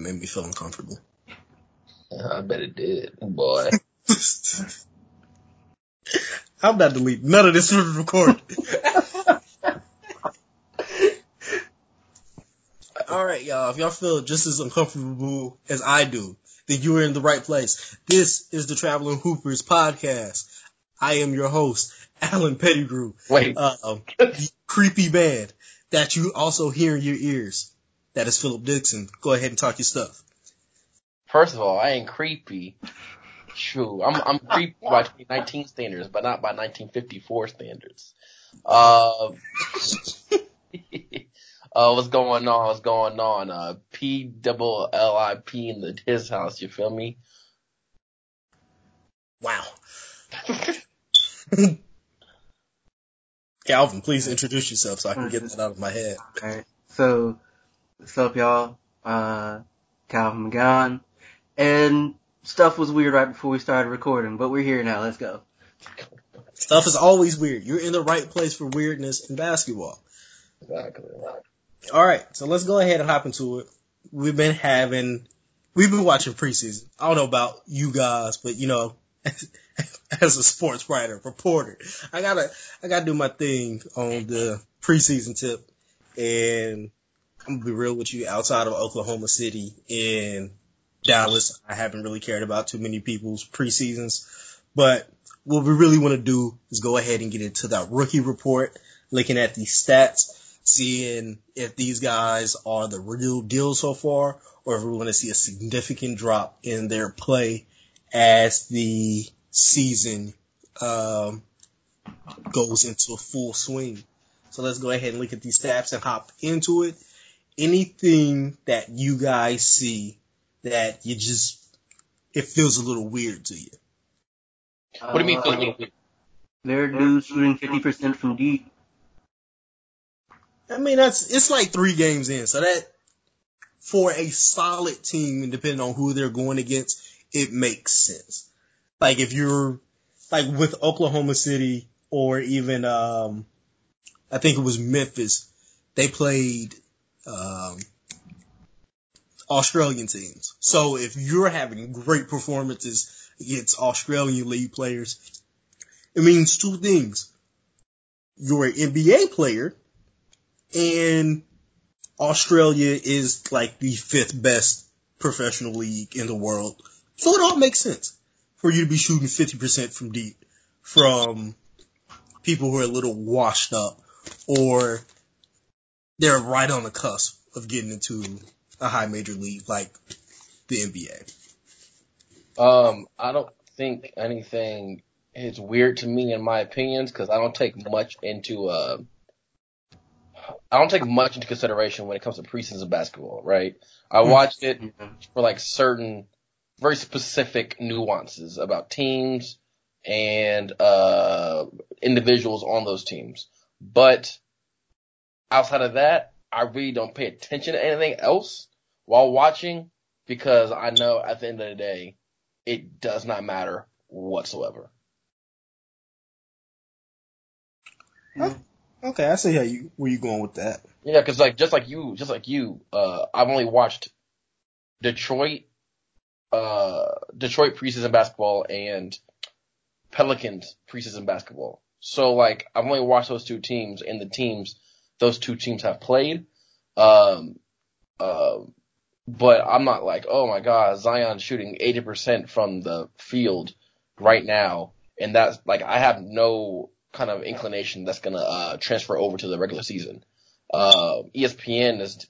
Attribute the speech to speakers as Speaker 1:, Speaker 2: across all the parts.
Speaker 1: It made me feel uncomfortable.
Speaker 2: I bet it did, boy.
Speaker 1: I'm not deleting none of this from the record. All right, y'all. If y'all feel just as uncomfortable as I do, then you are in the right place. This is the Traveling Hoopers podcast. I am your host, Alan Pettigrew.
Speaker 2: Wait.
Speaker 1: Uh, creepy band that you also hear in your ears. That is Philip Dixon. Go ahead and talk your stuff.
Speaker 2: First of all, I ain't creepy. True. I'm I'm creepy by 2019 standards, but not by 1954 standards. Uh, uh, what's going on? What's going on? Uh, P double L I P in the his house. You feel me?
Speaker 1: Wow. Calvin, please introduce yourself so I can get that out of my head.
Speaker 3: Alright, so, what's up y'all? Uh, Calvin McGowan. And stuff was weird right before we started recording, but we're here now, let's go.
Speaker 1: Stuff is always weird. You're in the right place for weirdness in basketball.
Speaker 2: Exactly.
Speaker 1: Alright, so let's go ahead and hop into it. We've been having, we've been watching preseason. I don't know about you guys, but you know, as a sports writer, reporter, I gotta, I gotta do my thing on the preseason tip. And I'm gonna be real with you, outside of Oklahoma City and Dallas, I haven't really cared about too many people's preseasons. But what we really want to do is go ahead and get into that rookie report, looking at the stats, seeing if these guys are the real deal so far, or if we want to see a significant drop in their play as the season um, goes into a full swing. So let's go ahead and look at these stats and hop into it. Anything that you guys see that you just it feels a little weird to you.
Speaker 2: What do you mean? What do you mean?
Speaker 3: There are dudes shooting 50% from deep.
Speaker 1: I mean that's it's like three games in, so that for a solid team, and depending on who they're going against, it makes sense. Like if you're like with Oklahoma City or even um I think it was Memphis, they played um Australian teams. So if you're having great performances against Australian league players, it means two things. You're an NBA player and Australia is like the fifth best professional league in the world. So it all makes sense for you to be shooting 50% from deep from people who are a little washed up or they're right on the cusp of getting into a high major league like the NBA.
Speaker 2: Um, I don't think anything is weird to me in my opinions because I don't take much into uh, I don't take much into consideration when it comes to preseason basketball. Right? I watch it for like certain very specific nuances about teams and uh individuals on those teams, but outside of that, I really don't pay attention to anything else while watching because I know at the end of the day, it does not matter whatsoever.
Speaker 1: Okay, I see how you where you going with that.
Speaker 2: Yeah, cause like, just like you, just like you, uh, I've only watched Detroit, uh, Detroit preseason basketball and Pelicans preseason basketball. So like, I've only watched those two teams and the teams those two teams have played. Um, uh, but I'm not like, oh my god, Zion's shooting 80% from the field right now. And that's like, I have no kind of inclination that's gonna, uh, transfer over to the regular season. Uh, ESPN is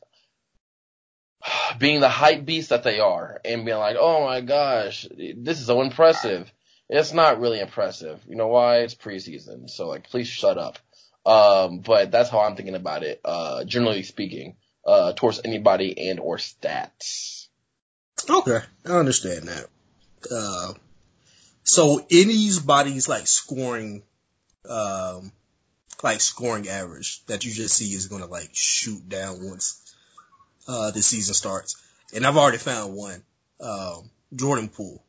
Speaker 2: being the hype beast that they are and being like, oh my gosh, this is so impressive. It's not really impressive. You know why? It's preseason. So like, please shut up. Um, but that's how I'm thinking about it, uh, generally speaking, uh, towards anybody and or stats.
Speaker 1: Okay, I understand that. Uh, so anybody's like scoring, um, like scoring average that you just see is gonna like shoot down once, uh, the season starts. And I've already found one, um, Jordan Poole.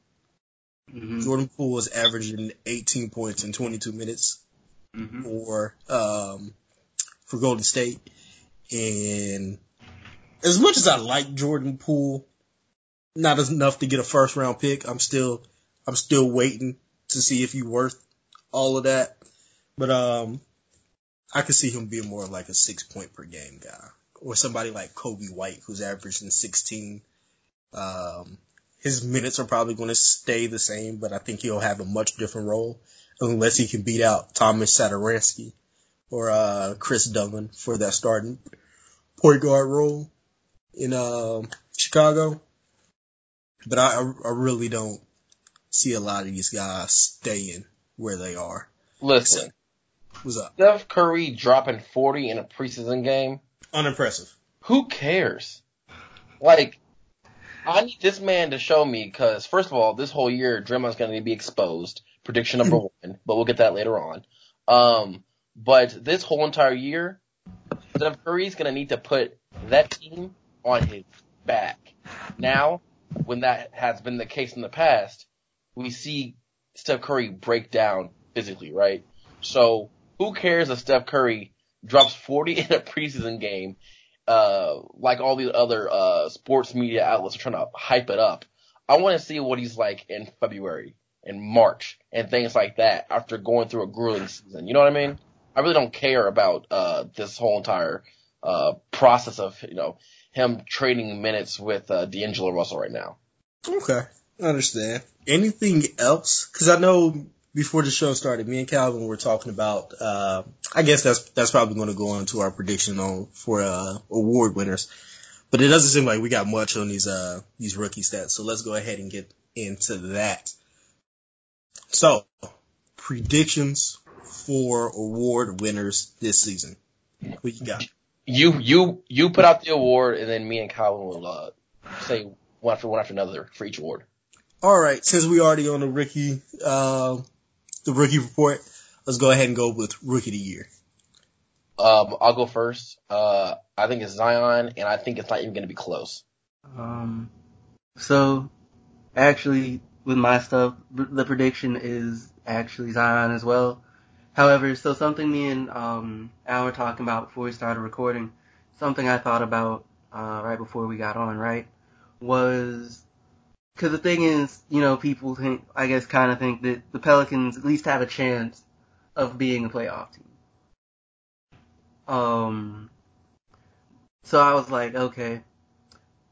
Speaker 3: Mm-hmm.
Speaker 1: Jordan Poole is averaging 18 points in 22 minutes
Speaker 3: Mm-hmm.
Speaker 1: for um for Golden State. And as much as I like Jordan Poole, not enough to get a first round pick. I'm still, I'm still waiting to see if he's worth all of that. But um, I could see him being more like a six point per game guy, or somebody like Coby White who's averaging 16. Um, his minutes are probably going to stay the same, but I think he'll have a much different role unless he can beat out Thomas Satoransky or uh, Kris Dunn for that starting point guard role in uh, Chicago. But I, I really don't see a lot of these guys staying where they are.
Speaker 2: Listen,
Speaker 1: What's up?
Speaker 2: Steph Curry dropping 40 in a preseason game.
Speaker 1: Unimpressive.
Speaker 2: Who cares? Like, I need this man to show me because first of all, this whole year Draymond's going to be exposed. Prediction number one, but we'll get that later on. Um, but this whole entire year, Steph Curry's going to need to put that team on his back. Now, when that has been the case in the past, we see Steph Curry break down physically, right? So who cares if Steph Curry drops 40 in a preseason game, uh, like all these other, uh, sports media outlets are trying to hype it up. I want to see what he's like in February and March and things like that after going through a grueling season. You know what I mean? I really don't care about, uh, this whole entire, uh, process of, you know, him trading minutes with, uh, D'Angelo Russell right now.
Speaker 1: Okay, I understand. Anything else? Because I know before the show started, me and Calvin were talking about. Uh, I guess that's that's probably going to go on to our prediction on for uh, award winners. But it doesn't seem like we got much on these uh these rookie stats. So let's go ahead and get into that. So predictions for award winners this season. What you got?
Speaker 2: You, you, you put out the award and then me and Calvin will, uh, say one after one after another for each award.
Speaker 1: All right, since we already on the rookie, uh, the rookie report, let's go ahead and go with rookie of the year.
Speaker 2: Um, I'll go first. Uh, I think it's Zion, and I think it's not even going to be close.
Speaker 3: Um, so actually, with my stuff, the prediction is actually Zion as well. However, so something me and um Al were talking about before we started recording, something I thought about uh, right before we got on, right, was because the thing is, you know, people think, I guess, kind of think that the Pelicans at least have a chance of being a playoff team. Um, so I was like, okay,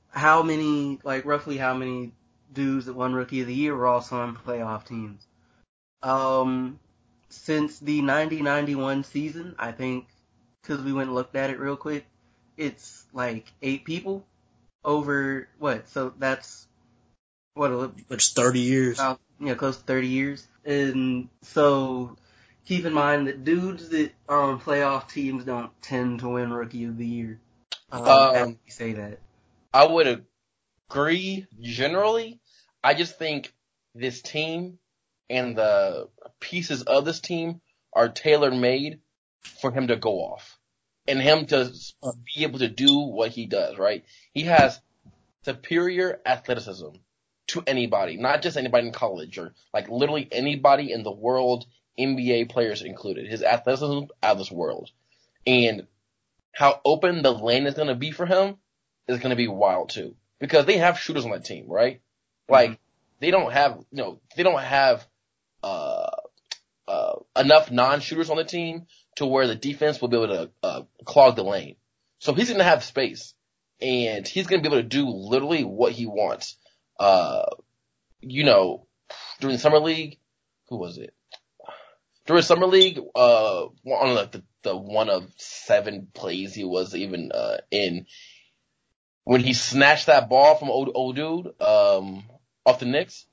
Speaker 3: how many, like roughly how many dudes that won Rookie of the Year were also on playoff teams? Um, since the 90-91 season, I think, because we went and looked at it real quick, it's like eight people over what? So that's what?
Speaker 1: It's 30 years.
Speaker 3: About, yeah, close to 30 years. And so keep in mind that dudes that are on playoff teams don't tend to win Rookie of the Year. Um,
Speaker 2: Um,
Speaker 3: how do you say that?
Speaker 2: I would agree generally. I just think this team and the pieces of this team are tailor made for him to go off and him to be able to do what he does, right? He has superior athleticism to anybody, not just anybody in college or like literally anybody in the world, NBA players included. His athleticism out of this world. And how open the lane is going to be for him is going to be wild too. Because they have shooters on that team, right? Like, they don't have, you know, they don't have, uh, uh, enough non-shooters on the team to where the defense will be able to, uh, clog the lane. So he's going to have space and he's going to be able to do literally what he wants. Uh, you know, during the summer league, who was it? During summer league, uh, on like the, the one of seven plays he was even, uh, in, when he snatched that ball from old, old dude, um, off the Knicks,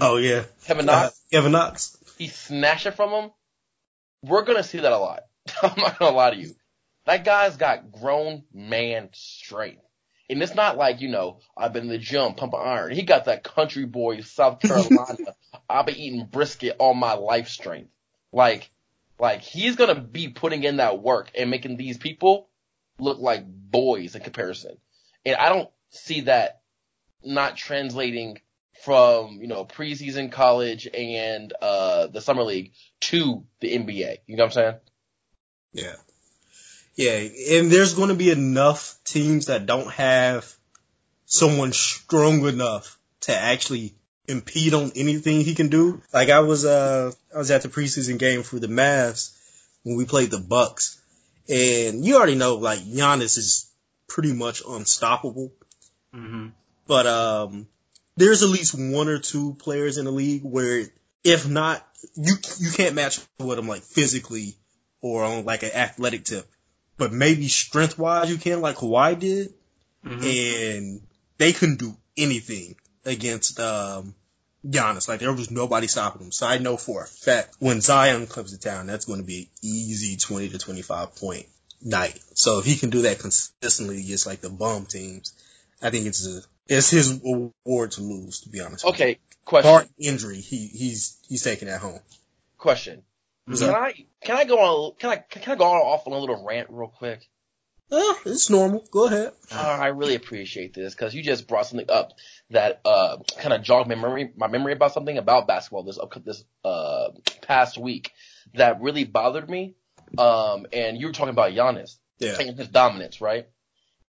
Speaker 1: Oh yeah,
Speaker 2: Kevin Knox,
Speaker 1: Uh, Kevin Knox.
Speaker 2: he snatched it from him. We're gonna see that a lot. I'm not gonna lie to you. That guy's got grown man strength. And it's not like, you know, I've been in the gym pumping iron. He got that country boy South Carolina. I've been eating brisket all my life strength. Like, like he's gonna be putting in that work and making these people look like boys in comparison. And I don't see that not translating from, you know, preseason college and, uh, the summer league to the NBA. You know what I'm saying?
Speaker 1: Yeah. Yeah, and there's going to be enough teams that don't have someone strong enough to actually impede on anything he can do. Like I was, uh, I was at the preseason game for the Mavs when we played the Bucks, and you already know like Giannis is pretty much unstoppable.
Speaker 3: hmm
Speaker 1: But um, there's at least one or two players in the league where, if not, you you can't match with them like physically or on like an athletic tip, but maybe strength wise you can, like Kawhi did,
Speaker 3: hmm
Speaker 1: and they couldn't do anything against um Giannis. Like there was nobody stopping him. So I know for a fact when Zion comes to town, that's going to be an easy twenty to twenty five point night. So if he can do that consistently against like the bum teams, I think it's a it's his award to lose. To be honest.
Speaker 2: Okay, question.
Speaker 1: Heart injury, he he's he's taking that home.
Speaker 2: Question. Can? I can I go on can I can I go on off on a little rant real quick?
Speaker 1: Uh, it's normal. Go ahead.
Speaker 2: Uh, I really appreciate this because you just brought something up that uh kind of jogged my memory my memory about something about basketball this up this uh past week that really bothered me. Um, and you were talking about Giannis
Speaker 1: Yeah.
Speaker 2: and his dominance, right?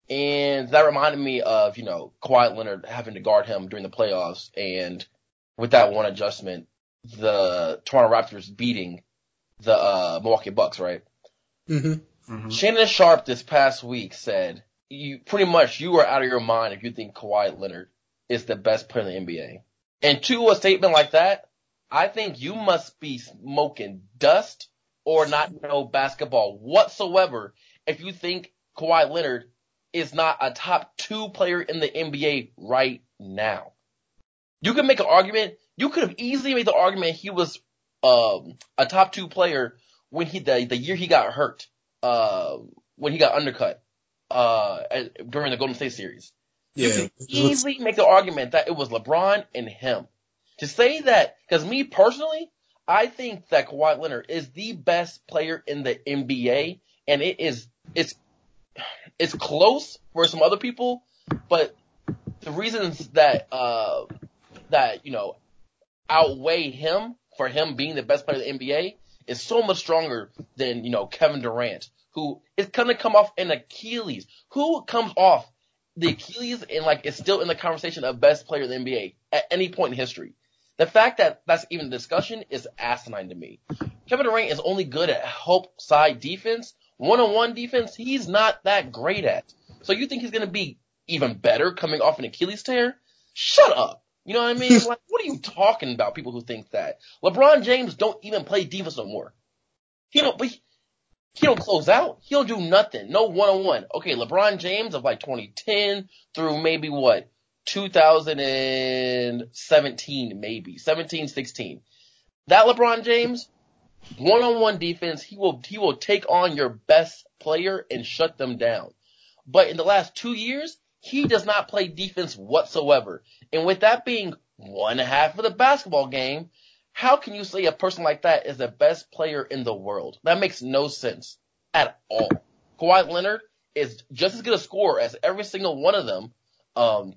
Speaker 2: And that reminded me of you know Kawhi Leonard having to guard him during the playoffs, and with that one adjustment, the Toronto Raptors beating the uh Milwaukee Bucks, right?
Speaker 1: hmm
Speaker 3: hmm
Speaker 2: Shannon Sharpe this past week said, "You pretty much you are out of your mind if you think Kawhi Leonard is the best player in the NBA." And to a statement like that, I think you must be smoking dust or not know basketball whatsoever if you think Kawhi Leonard is not a top two player in the NBA right now. You can make an argument. You could have easily made the argument he was um, a top two player when he the, the year he got hurt uh, when he got undercut uh, during the Golden State series.
Speaker 1: Yeah.
Speaker 2: You can easily make the argument that it was LeBron and him. To say that, because me personally, I think that Kawhi Leonard is the best player in the NBA, and it is it's it's close for some other people, but the reasons that uh that you know outweigh him for him being the best player in the NBA is so much stronger than you know Kevin Durant, who is gonna come off an Achilles. Who comes off the Achilles and like is still in the conversation of best player in the NBA at any point in history? The fact that that's even a discussion is asinine to me. Kevin Durant is only good at help side defense, one on one defense. He's not that great at. So you think he's gonna be even better coming off an Achilles tear? Shut up. You know what I mean? like, what are you talking about? People who think that LeBron James don't even play defense no more. He don't. He, he don't close out. He don't do nothing. No one on one. Okay, LeBron James of like 2010 through maybe what 2017, maybe 17, 16. That LeBron James, one on one defense, he will he will take on your best player and shut them down. But in the last two years, he does not play defense whatsoever. And with that being one half of the basketball game, how can you say a person like that is the best player in the world? That makes no sense at all. Kawhi Leonard is just as good a scorer as every single one of them. Um,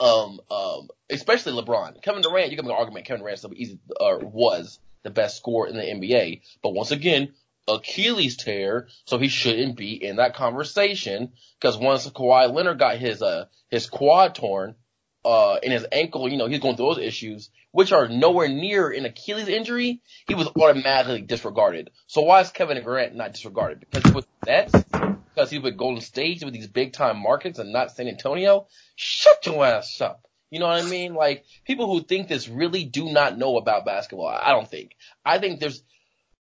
Speaker 2: um, um, especially LeBron. Kevin Durant, you can make an argument Kevin Durant easy, or was the best scorer in the NBA. But once again, Achilles tear, so he shouldn't be in that conversation. Because once Kawhi Leonard got his uh his quad torn, uh, and his ankle, you know, he's going through those issues, which are nowhere near an Achilles injury. He was automatically disregarded. So why is Kevin Durant not disregarded? Because he was Nets, because he's with Golden State, with these big time markets, and not San Antonio. Shut your ass up. You know what I mean? Like people who think this really do not know about basketball. I don't think. I think there's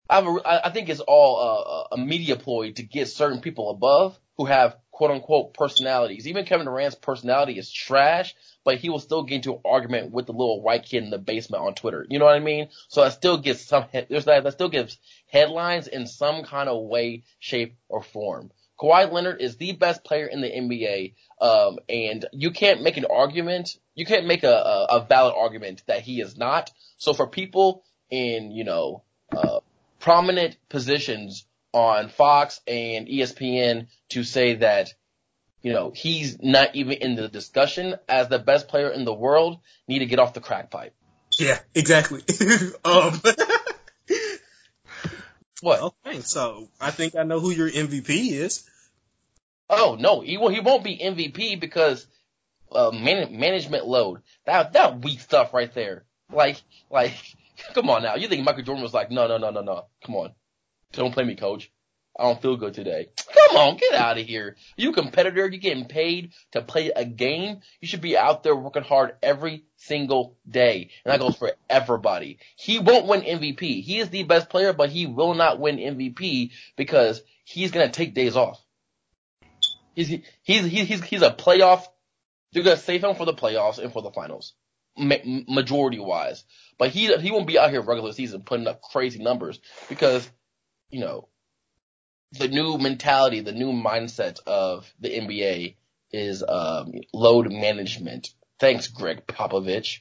Speaker 2: I, have a, I think it's all uh, a media ploy to get certain people above who have quote unquote personalities. Even Kevin Durant's personality is trash, but he will still get into an argument with the little white kid in the basement on Twitter. You know what I mean? So that still gets some there's that that still gives headlines in some kind of way, shape, or form. Kawhi Leonard is the best player in the NBA, um, and you can't make an argument. You can't make a, a, a valid argument that he is not. So for people in you know uh, prominent positions on Fox and ESPN to say that, you know, he's not even in the discussion as the best player in the world need to get off the crack pipe.
Speaker 1: Yeah, exactly. um,
Speaker 2: What?
Speaker 1: okay, so I think I know who your MVP is.
Speaker 2: Oh no, he will, he won't be MVP because uh, man, management load. That that weak stuff right there. Like like, come on now. You think Michael Jordan was like, no no no no no, come on, don't play me, coach. I don't feel good today. Come on, get out of here. You competitor, you're getting paid to play a game. You should be out there working hard every single day. And that goes for everybody. He won't win MVP. He is the best player, but he will not win MVP because he's gonna take days off. He's, he's, he's, he's, he's a playoff. They're gonna save him for the playoffs and for the finals. Ma- majority wise. But he, he won't be out here regular season putting up crazy numbers because, you know, the new mentality, the new mindset of the NBA is um, load management. Thanks, Gregg Popovich.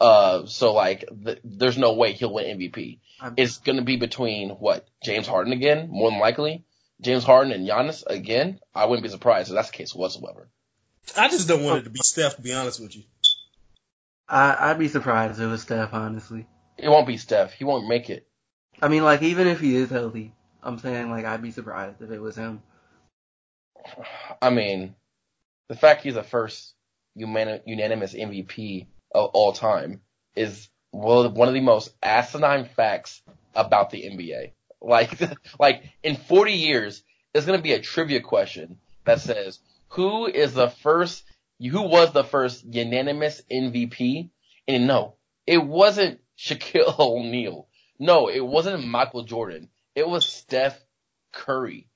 Speaker 2: Uh, so like, th- there's no way he'll win MVP.
Speaker 3: I'm-
Speaker 2: It's gonna be between what James Harden again, more than likely. James Harden and Giannis again. I wouldn't be surprised if that's the case whatsoever.
Speaker 1: I just don't want it to be Steph, to be honest with you.
Speaker 3: I, I'd be surprised if it was Steph, honestly.
Speaker 2: It won't be Steph. He won't make it.
Speaker 3: I mean, like, even if he is healthy, I'm saying, like, I'd be surprised if it was him.
Speaker 2: I mean, the fact he's the first unanimous MVP of all time is one of the most asinine facts about the NBA. Like, like in 40 years, there's gonna be a trivia question that says, who is the first, who was the first unanimous MVP? And no, it wasn't Shaquille O'Neal. No, it wasn't Michael Jordan. It was Steph Curry.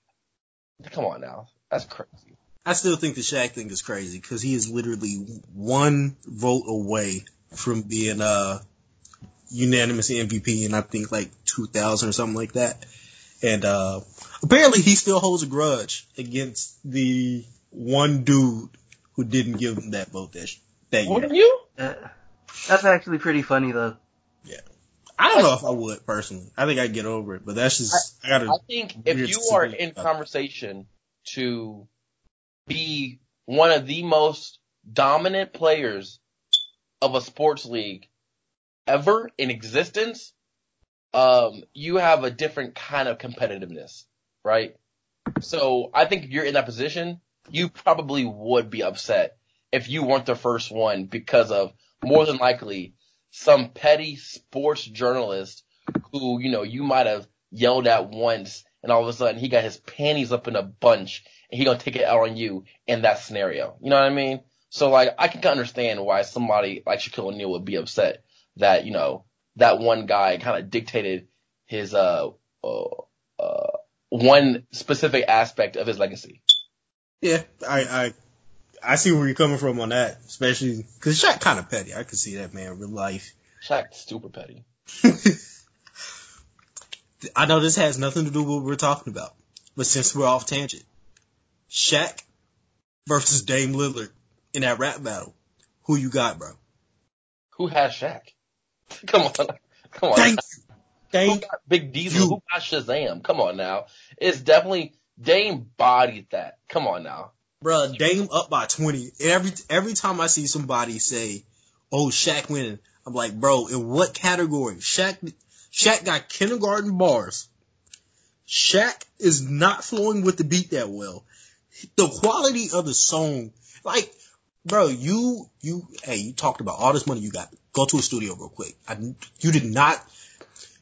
Speaker 2: Come on now. That's crazy.
Speaker 1: I still think the Shaq thing is crazy because he is literally one vote away from being uh unanimous MVP in I think like 2000 or something like that. And uh apparently he still holds a grudge against the one dude who didn't give him that vote that sh- that year.
Speaker 2: Wouldn't you?
Speaker 3: Uh, that's actually pretty funny, though.
Speaker 1: I don't know if I would personally. I think I'd get over it, but that's just I, gotta.
Speaker 2: I think if you are in
Speaker 1: about it.
Speaker 2: conversation to be one of the most dominant players of a sports league ever in existence, um, you have a different kind of competitiveness, right? So I think if you're in that position, you probably would be upset if you weren't the first one because of more than likely some petty sports journalist who, you know, you might have yelled at once and all of a sudden he got his panties up in a bunch and he gonna take it out on you in that scenario. You know what I mean? So like, I can understand why somebody like Shaquille O'Neal would be upset that, you know, that one guy kind of dictated his, uh, uh, uh, one specific aspect of his legacy.
Speaker 1: Yeah, I I I see where you're coming from on that, especially because Shaq kind of petty. I could see that man in real life.
Speaker 2: Shaq, super petty.
Speaker 1: I know this has nothing to do with what we're talking about, but since we're off tangent, Shaq versus Dame Lillard in that rap battle, who you got, bro?
Speaker 2: Who has Shaq? Come on. Come on.
Speaker 1: Thank you.
Speaker 2: Who got Big Diesel?
Speaker 1: you.
Speaker 2: Who got Shazam? Come on now. It's definitely Dame bodied that. Come on now.
Speaker 1: Bro, Dame up by 20. Every every time I see somebody say, "Oh, Shaq winning," I'm like, "Bro, in what category?" Shaq Shaq got kindergarten bars. Shaq is not flowing with the beat that well. The quality of the song, like, bro, you you hey, you talked about all this money you got. Go to a studio real quick. I, you did not.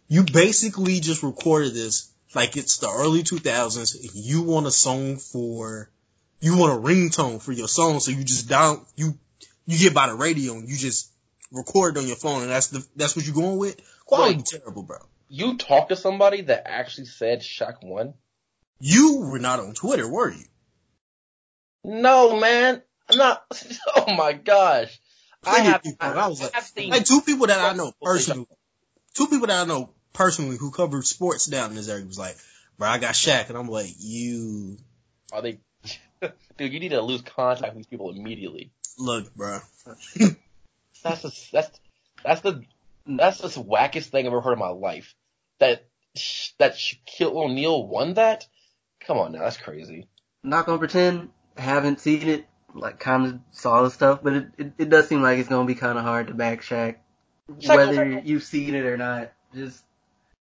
Speaker 1: You basically just recorded this like it's the early 2000s. You want a song for you want a ringtone for your song, so you just down you you get by the radio and you just record it on your phone, and that's the that's what you're going with. Quality
Speaker 2: Wait.
Speaker 1: terrible, bro.
Speaker 2: You talked to somebody that actually said Shaq won?
Speaker 1: You were not on Twitter, were you?
Speaker 2: No, man. I'm not. Oh my gosh. I have.
Speaker 1: people.
Speaker 2: I,
Speaker 1: I was like-
Speaker 2: have seen.
Speaker 1: Like two people that I know personally, two people that I know personally who covered sports down in this area was like, bro, I got Shaq, and I'm like, you
Speaker 2: Are they? Dude, you need to lose contact with these people immediately.
Speaker 1: look, bro.
Speaker 2: That's the that's that's the that's the wackest thing I've ever heard in my life. That that Shaquille O'Neal won that? Come on now, that's crazy.
Speaker 3: Not gonna pretend, haven't seen it, like kind of saw the stuff, but it, it, it does seem like it's gonna be kind of hard to back Shaq,
Speaker 2: Shaq-
Speaker 3: whether you've seen it or not. Just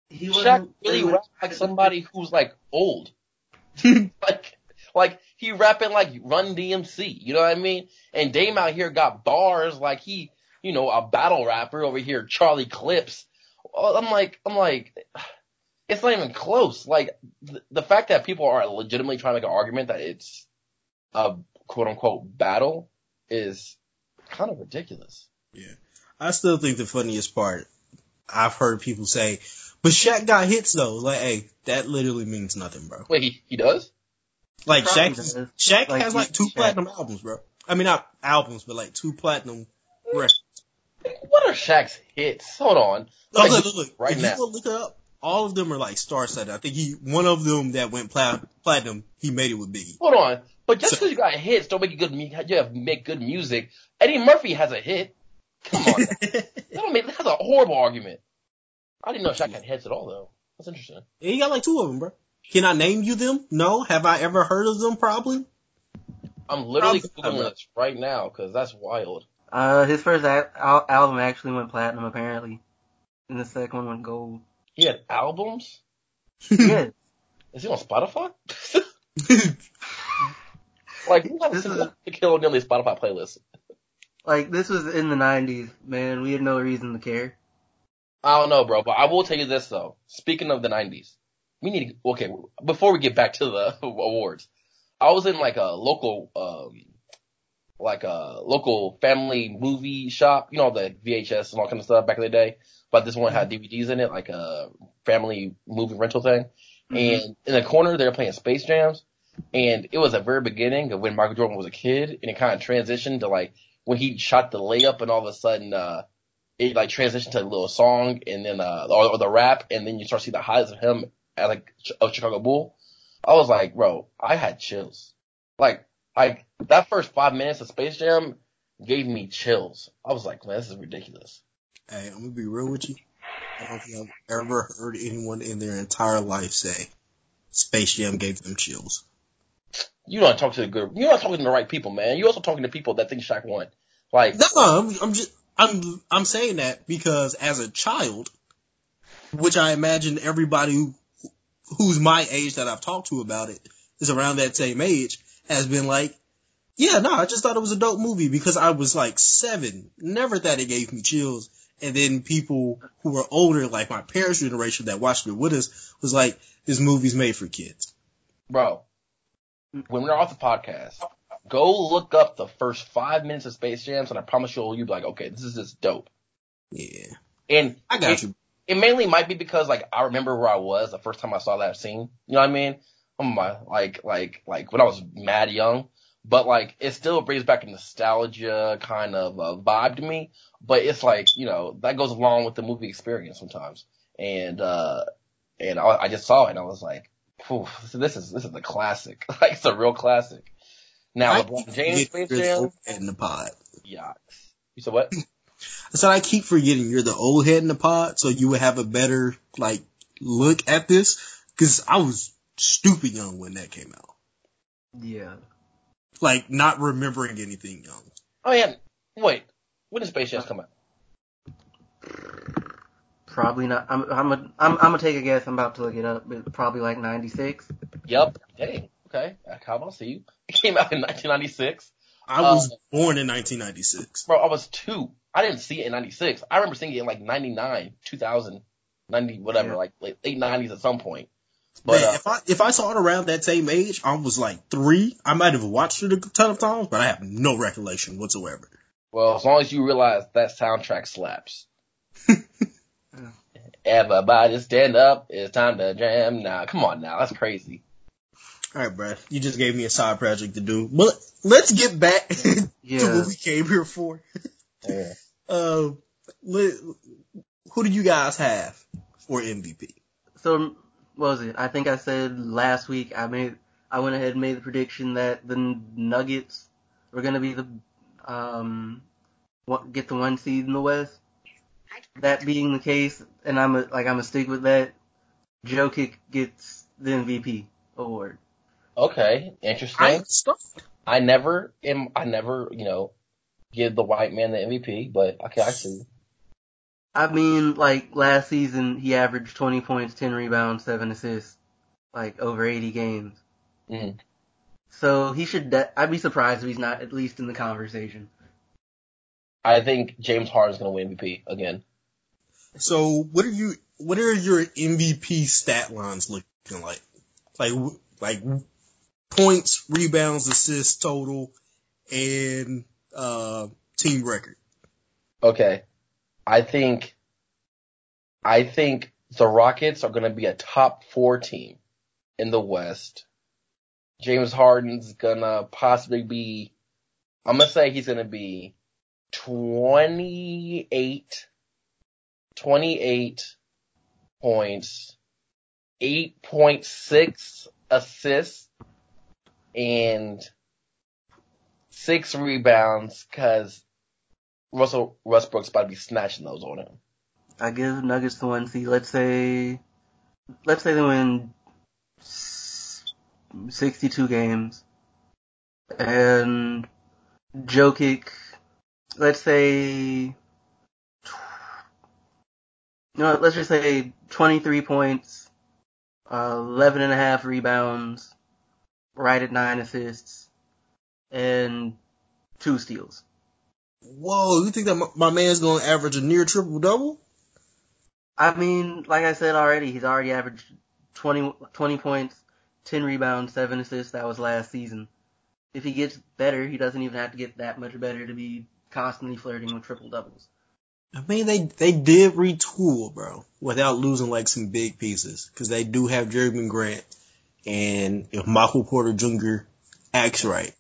Speaker 3: he
Speaker 2: Shaq really
Speaker 3: he
Speaker 2: rapped like somebody who's like old. like like he rapping like Run DMC. You know what I mean? And Dame out here got bars like he, you know, a battle rapper over here, Charlie Clips. I'm like, I'm like, it's not even close. Like the, the fact that people are legitimately trying to make an argument that it's a quote unquote battle is kind of ridiculous.
Speaker 1: Yeah. I still think the funniest part, I've heard people say, but Shaq got hits though. Like, hey, that literally means nothing, bro.
Speaker 2: Wait, he, he does?
Speaker 1: Like
Speaker 3: Probably
Speaker 1: Shaq,
Speaker 3: does.
Speaker 1: Shaq
Speaker 3: Like,
Speaker 1: has like two
Speaker 3: Shaq.
Speaker 1: platinum albums, bro. I mean, not albums, but like two platinum records.
Speaker 2: What are Shaq's hits? Hold on.
Speaker 1: Oh,
Speaker 2: Like,
Speaker 1: look, look, look.
Speaker 2: right
Speaker 1: if
Speaker 2: now.
Speaker 1: you go look it up, all of them are like star studded. I think he, one of them that went plat- platinum, he made it with Biggie.
Speaker 2: Hold on. But just
Speaker 1: So-
Speaker 2: because you got hits don't make you good. mu- You have make good music. Eddie Murphy has a hit. Come on. that don't make, that's a horrible argument. I didn't know Shaq had hits at all though. That's interesting.
Speaker 1: Yeah, he got like two of them, bro. Can I name you them? No. Have I ever heard of them? Probably.
Speaker 2: I'm literally
Speaker 1: Probably-
Speaker 2: googling this right now because that's wild.
Speaker 3: Uh, his first a- al- album actually went platinum apparently, and the second one went gold.
Speaker 2: He had albums.
Speaker 3: yeah,
Speaker 2: Is he on Spotify? like who has
Speaker 3: This
Speaker 2: a
Speaker 3: is-
Speaker 2: single Kill Nearly Spotify playlist?
Speaker 3: like this was in the '90s, man. We had no reason to care.
Speaker 2: I don't know, bro, but I will tell you this though. Speaking of the '90s, we need to. Okay, before we get back to the awards, I was in like a local, um, like a local family movie shop. You know the VHS and all kind of stuff back in the day. But this one had DVDs in it, like a family movie rental thing. And in the corner, they were playing Space Jams. And it was the very beginning of when Michael Jordan was a kid, and it kind of transitioned to like when he shot the layup, and all of a sudden, uh, it like transitioned to a little song, and then uh, or, or the rap, and then you start to see the highs of him like a Chicago Bull. I was like, bro, I had chills. Like, like that first five minutes of Space Jam gave me chills. I was like, man, this is ridiculous.
Speaker 1: Hey, I'm gonna be real with you. I don't think I've ever heard anyone in their entire life say Space Jam gave them chills.
Speaker 2: You don't talk to the good. You're not talking to the right people, man. You're also talking to people that think Shaq won. Like,
Speaker 1: No, I'm, I'm just I'm I'm saying that because as a child, which I imagine everybody who, who's my age that I've talked to about it is around that same age has been like, yeah, no, I just thought it was a dope movie because I was like seven, never thought it gave me chills. And then people who were older, like my parents' generation that watched it with us, was like, this movie's made for kids.
Speaker 2: bro, when we're off the podcast, go look up the first five minutes of Space Jams, and I promise you, you'll be like, okay, this is just dope.
Speaker 1: Yeah,
Speaker 2: And
Speaker 1: I got
Speaker 2: it,
Speaker 1: you.
Speaker 2: It mainly might be because like I remember where I was the first time I saw that scene. You know what I mean? I'm my like like like when I was mad young. But like it still brings back a nostalgia kind of uh, vibe to me. But it's like you know that goes along with the movie experience sometimes. And uh and I, I just saw it and I was like, Phew, this is this is a classic. like it's a real classic. Now LeBron James Space
Speaker 1: the
Speaker 2: Jam,
Speaker 1: in the pod.
Speaker 2: yeah. You said what?
Speaker 1: I said I keep forgetting you're the old head in the pod, so you would have a better like look at this because I was stupid young when that came out,
Speaker 3: Yeah,
Speaker 1: like not remembering anything young.
Speaker 2: Oh yeah. Wait, when did Space Jam come out?
Speaker 3: probably not. I'm I'm a, I'm I'm gonna take a guess. I'm about to look it up, but probably like '96.
Speaker 2: Yep. Dang. Okay. How about see you? It came out in 1996.
Speaker 1: I was um, born in 1996.
Speaker 2: Bro, I was two. I didn't see it in 96. I remember seeing it in like 99, 2000, 90, whatever,
Speaker 3: Yeah.
Speaker 2: like late, late 90s at some point. But,
Speaker 1: Man,
Speaker 2: uh,
Speaker 1: if I if I saw it around that same age, I was like three. I might have watched it a ton of times, but I have no recollection whatsoever.
Speaker 2: well, as long as you realize that soundtrack slaps. Everybody stand up. It's time to jam now. Come on now. That's crazy.
Speaker 1: All right, bro, you just gave me a side project to do, but let's get back to what we came here for.
Speaker 2: Yeah.
Speaker 1: Uh, who do you guys have for MVP?
Speaker 3: so what was it? I think I said last week. I made I went ahead and made the prediction that the Nuggets were gonna be the um what, get the one seed in the West. That being the case, and I'm a, like I'm gonna stick with that. Jokic gets the MVP award.
Speaker 2: Okay. Interesting.
Speaker 1: I.
Speaker 2: I never am. I never, you know, give the white man the MVP. But okay, I see.
Speaker 3: I mean, like last season, he averaged 20 points, 10 rebounds, 7 assists, like over 80 games.
Speaker 2: Mhm.
Speaker 3: So he should. De- I'd be surprised if he's not at least in the conversation.
Speaker 2: I think James Harden is going to win MVP again.
Speaker 1: So what are you? What are your MVP stat lines looking like? Like like points, rebounds, assists total, and uh, team record.
Speaker 2: Okay. I think, I think the Rockets are going to be a top four team in the West. James Harden's gonna possibly be, I'm gonna say he's gonna be 28, 28 points, 8.6 assists, and six rebounds because Russell Westbrook's about to be snatching those on him.
Speaker 3: I give Nuggets the one seed. Let's say, let's say they win 62 games, and Jokic, let's say, no, let's just say 23 points, uh, 11 and a half rebounds, right at nine assists, and two steals.
Speaker 1: Whoa, you think that my, man's gonna average a near triple double?
Speaker 3: I mean, like I said already, he's already averaged 20, 20 points, 10 rebounds, 7 assists. That was last season. If he gets better, he doesn't even have to get that much better to be constantly flirting with triple doubles.
Speaker 1: I mean, they they did retool, bro, without losing like some big pieces, because they do have Jerami Grant, and if Michael Porter Jr. acts right,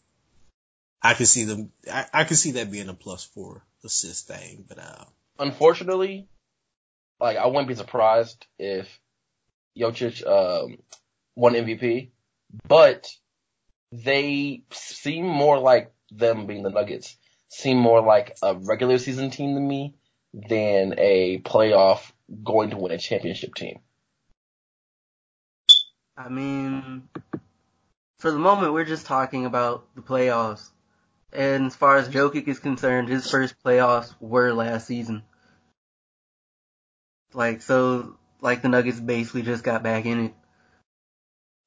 Speaker 1: I can see them. I, I can see that being a plus four assist thing, but uh,
Speaker 2: Unfortunately, like I wouldn't be surprised if Jokic um, won MVP, but they seem more like them being the Nuggets seem more like a regular season team to me than a playoff going to win a championship team.
Speaker 3: I mean, for the moment, we're just talking about the playoffs. And as far as Jokic is concerned, his first playoffs were last season. Like, so, like the Nuggets basically just got back in it.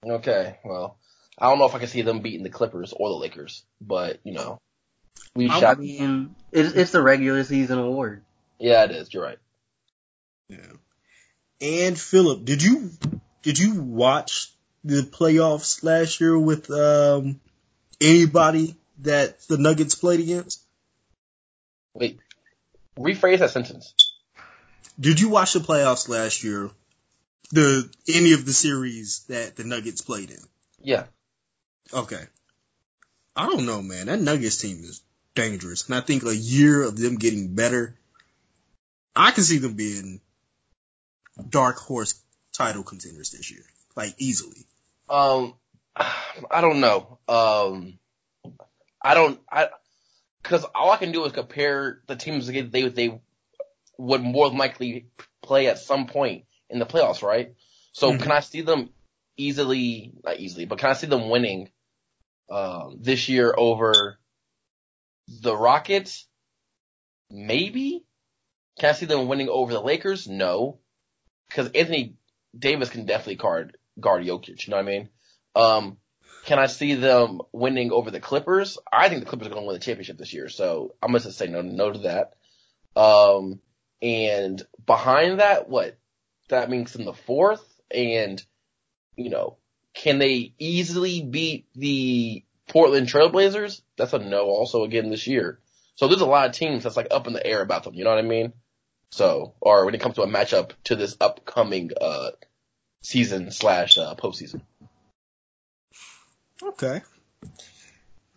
Speaker 2: Okay, well, I don't know if I can see them beating the Clippers or the Lakers, but you know, we
Speaker 1: I
Speaker 2: shall.
Speaker 3: I mean, it's, it's the regular season award.
Speaker 2: Yeah, it is. You're right.
Speaker 1: yeah. And Philip, did you did you watch the playoffs last year with um anybody that the Nuggets played against?
Speaker 2: Wait, rephrase that sentence.
Speaker 1: Did you watch the playoffs last year? The any of the series that the Nuggets played in?
Speaker 2: Yeah.
Speaker 1: Okay. I don't know, man. That Nuggets team is dangerous. And I think a year of them getting better, I can see them being dark horse title contenders this year. Like easily.
Speaker 2: Um, I don't know. Um, I don't. I because all I can do is compare the teams that they they would more than likely play at some point in the playoffs, right? So
Speaker 1: Mhm.
Speaker 2: can I see them easily, not easily, but can I see them winning um, this year over the Rockets? Maybe. Can I see them winning over the Lakers? No, because Anthony Davis can definitely guard guard Jokic. You know what I mean? Um, can I see them winning over the Clippers? I think the Clippers are going to win the championship this year, so I'm going to say no, no to that. Um, and behind that, what? That means in the fourth, and you know, can they easily beat the Portland Trailblazers? That's a no. Also, again this year. So there's a lot of teams that's like up in the air about them. You know what I mean? So, or when it comes to a matchup to this upcoming uh season slash uh, postseason.
Speaker 1: Okay.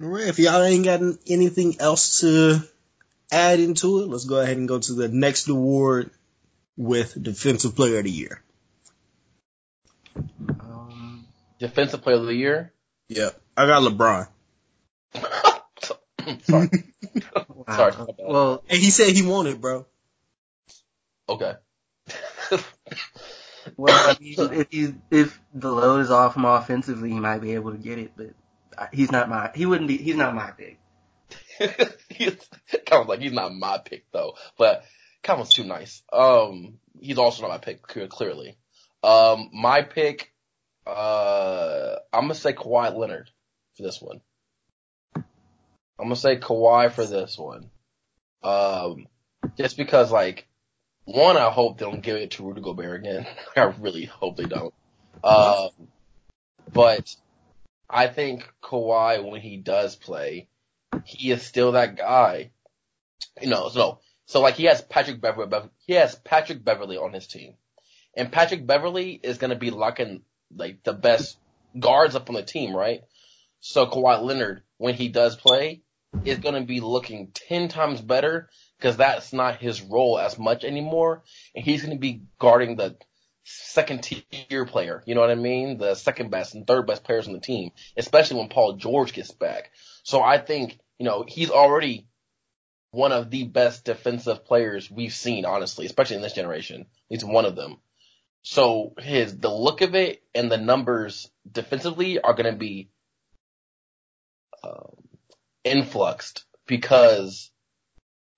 Speaker 1: All right. If y'all ain't got anything else to add into it, let's go ahead and go to the next award with Defensive Player of the Year.
Speaker 3: Um,
Speaker 2: Defensive Player of the Year.
Speaker 1: Yep. I got LeBron.
Speaker 2: Sorry.
Speaker 3: wow.
Speaker 2: Sorry.
Speaker 3: Well,
Speaker 1: And he said he wanted, bro.
Speaker 2: Okay.
Speaker 3: well, I mean, if you if the load is off him offensively, he might be able to get it, but he's not my he wouldn't be he's not my pick.
Speaker 2: Calvin's like, he's not my pick though, but Calvin's too nice. Um, he's also not my pick, clearly. Um, my pick, uh, I'm gonna say Kawhi Leonard. for this one. I'm gonna say Kawhi for this one. Um, just because like, one, I hope they don't give it to Rudy Gobert again. I really hope they don't. Um, but I think Kawhi, when he does play, he is still that guy. You know, so, so like he has Patrick Beverley, he has Patrick Beverley on his team. And Patrick Beverley is gonna be locking like the best guards up on the team, right? So Kawhi Leonard, when he does play, is gonna be looking ten times better because that's not his role as much anymore. And he's gonna be guarding the second tier player. You know what I mean? The second best and third best players on the team, especially when Paul George gets back. So I think, you know, he's already one of the best defensive players we've seen, honestly, especially in this generation. He's one of them. So his, the look of it and the numbers defensively are going to be, um, influxed because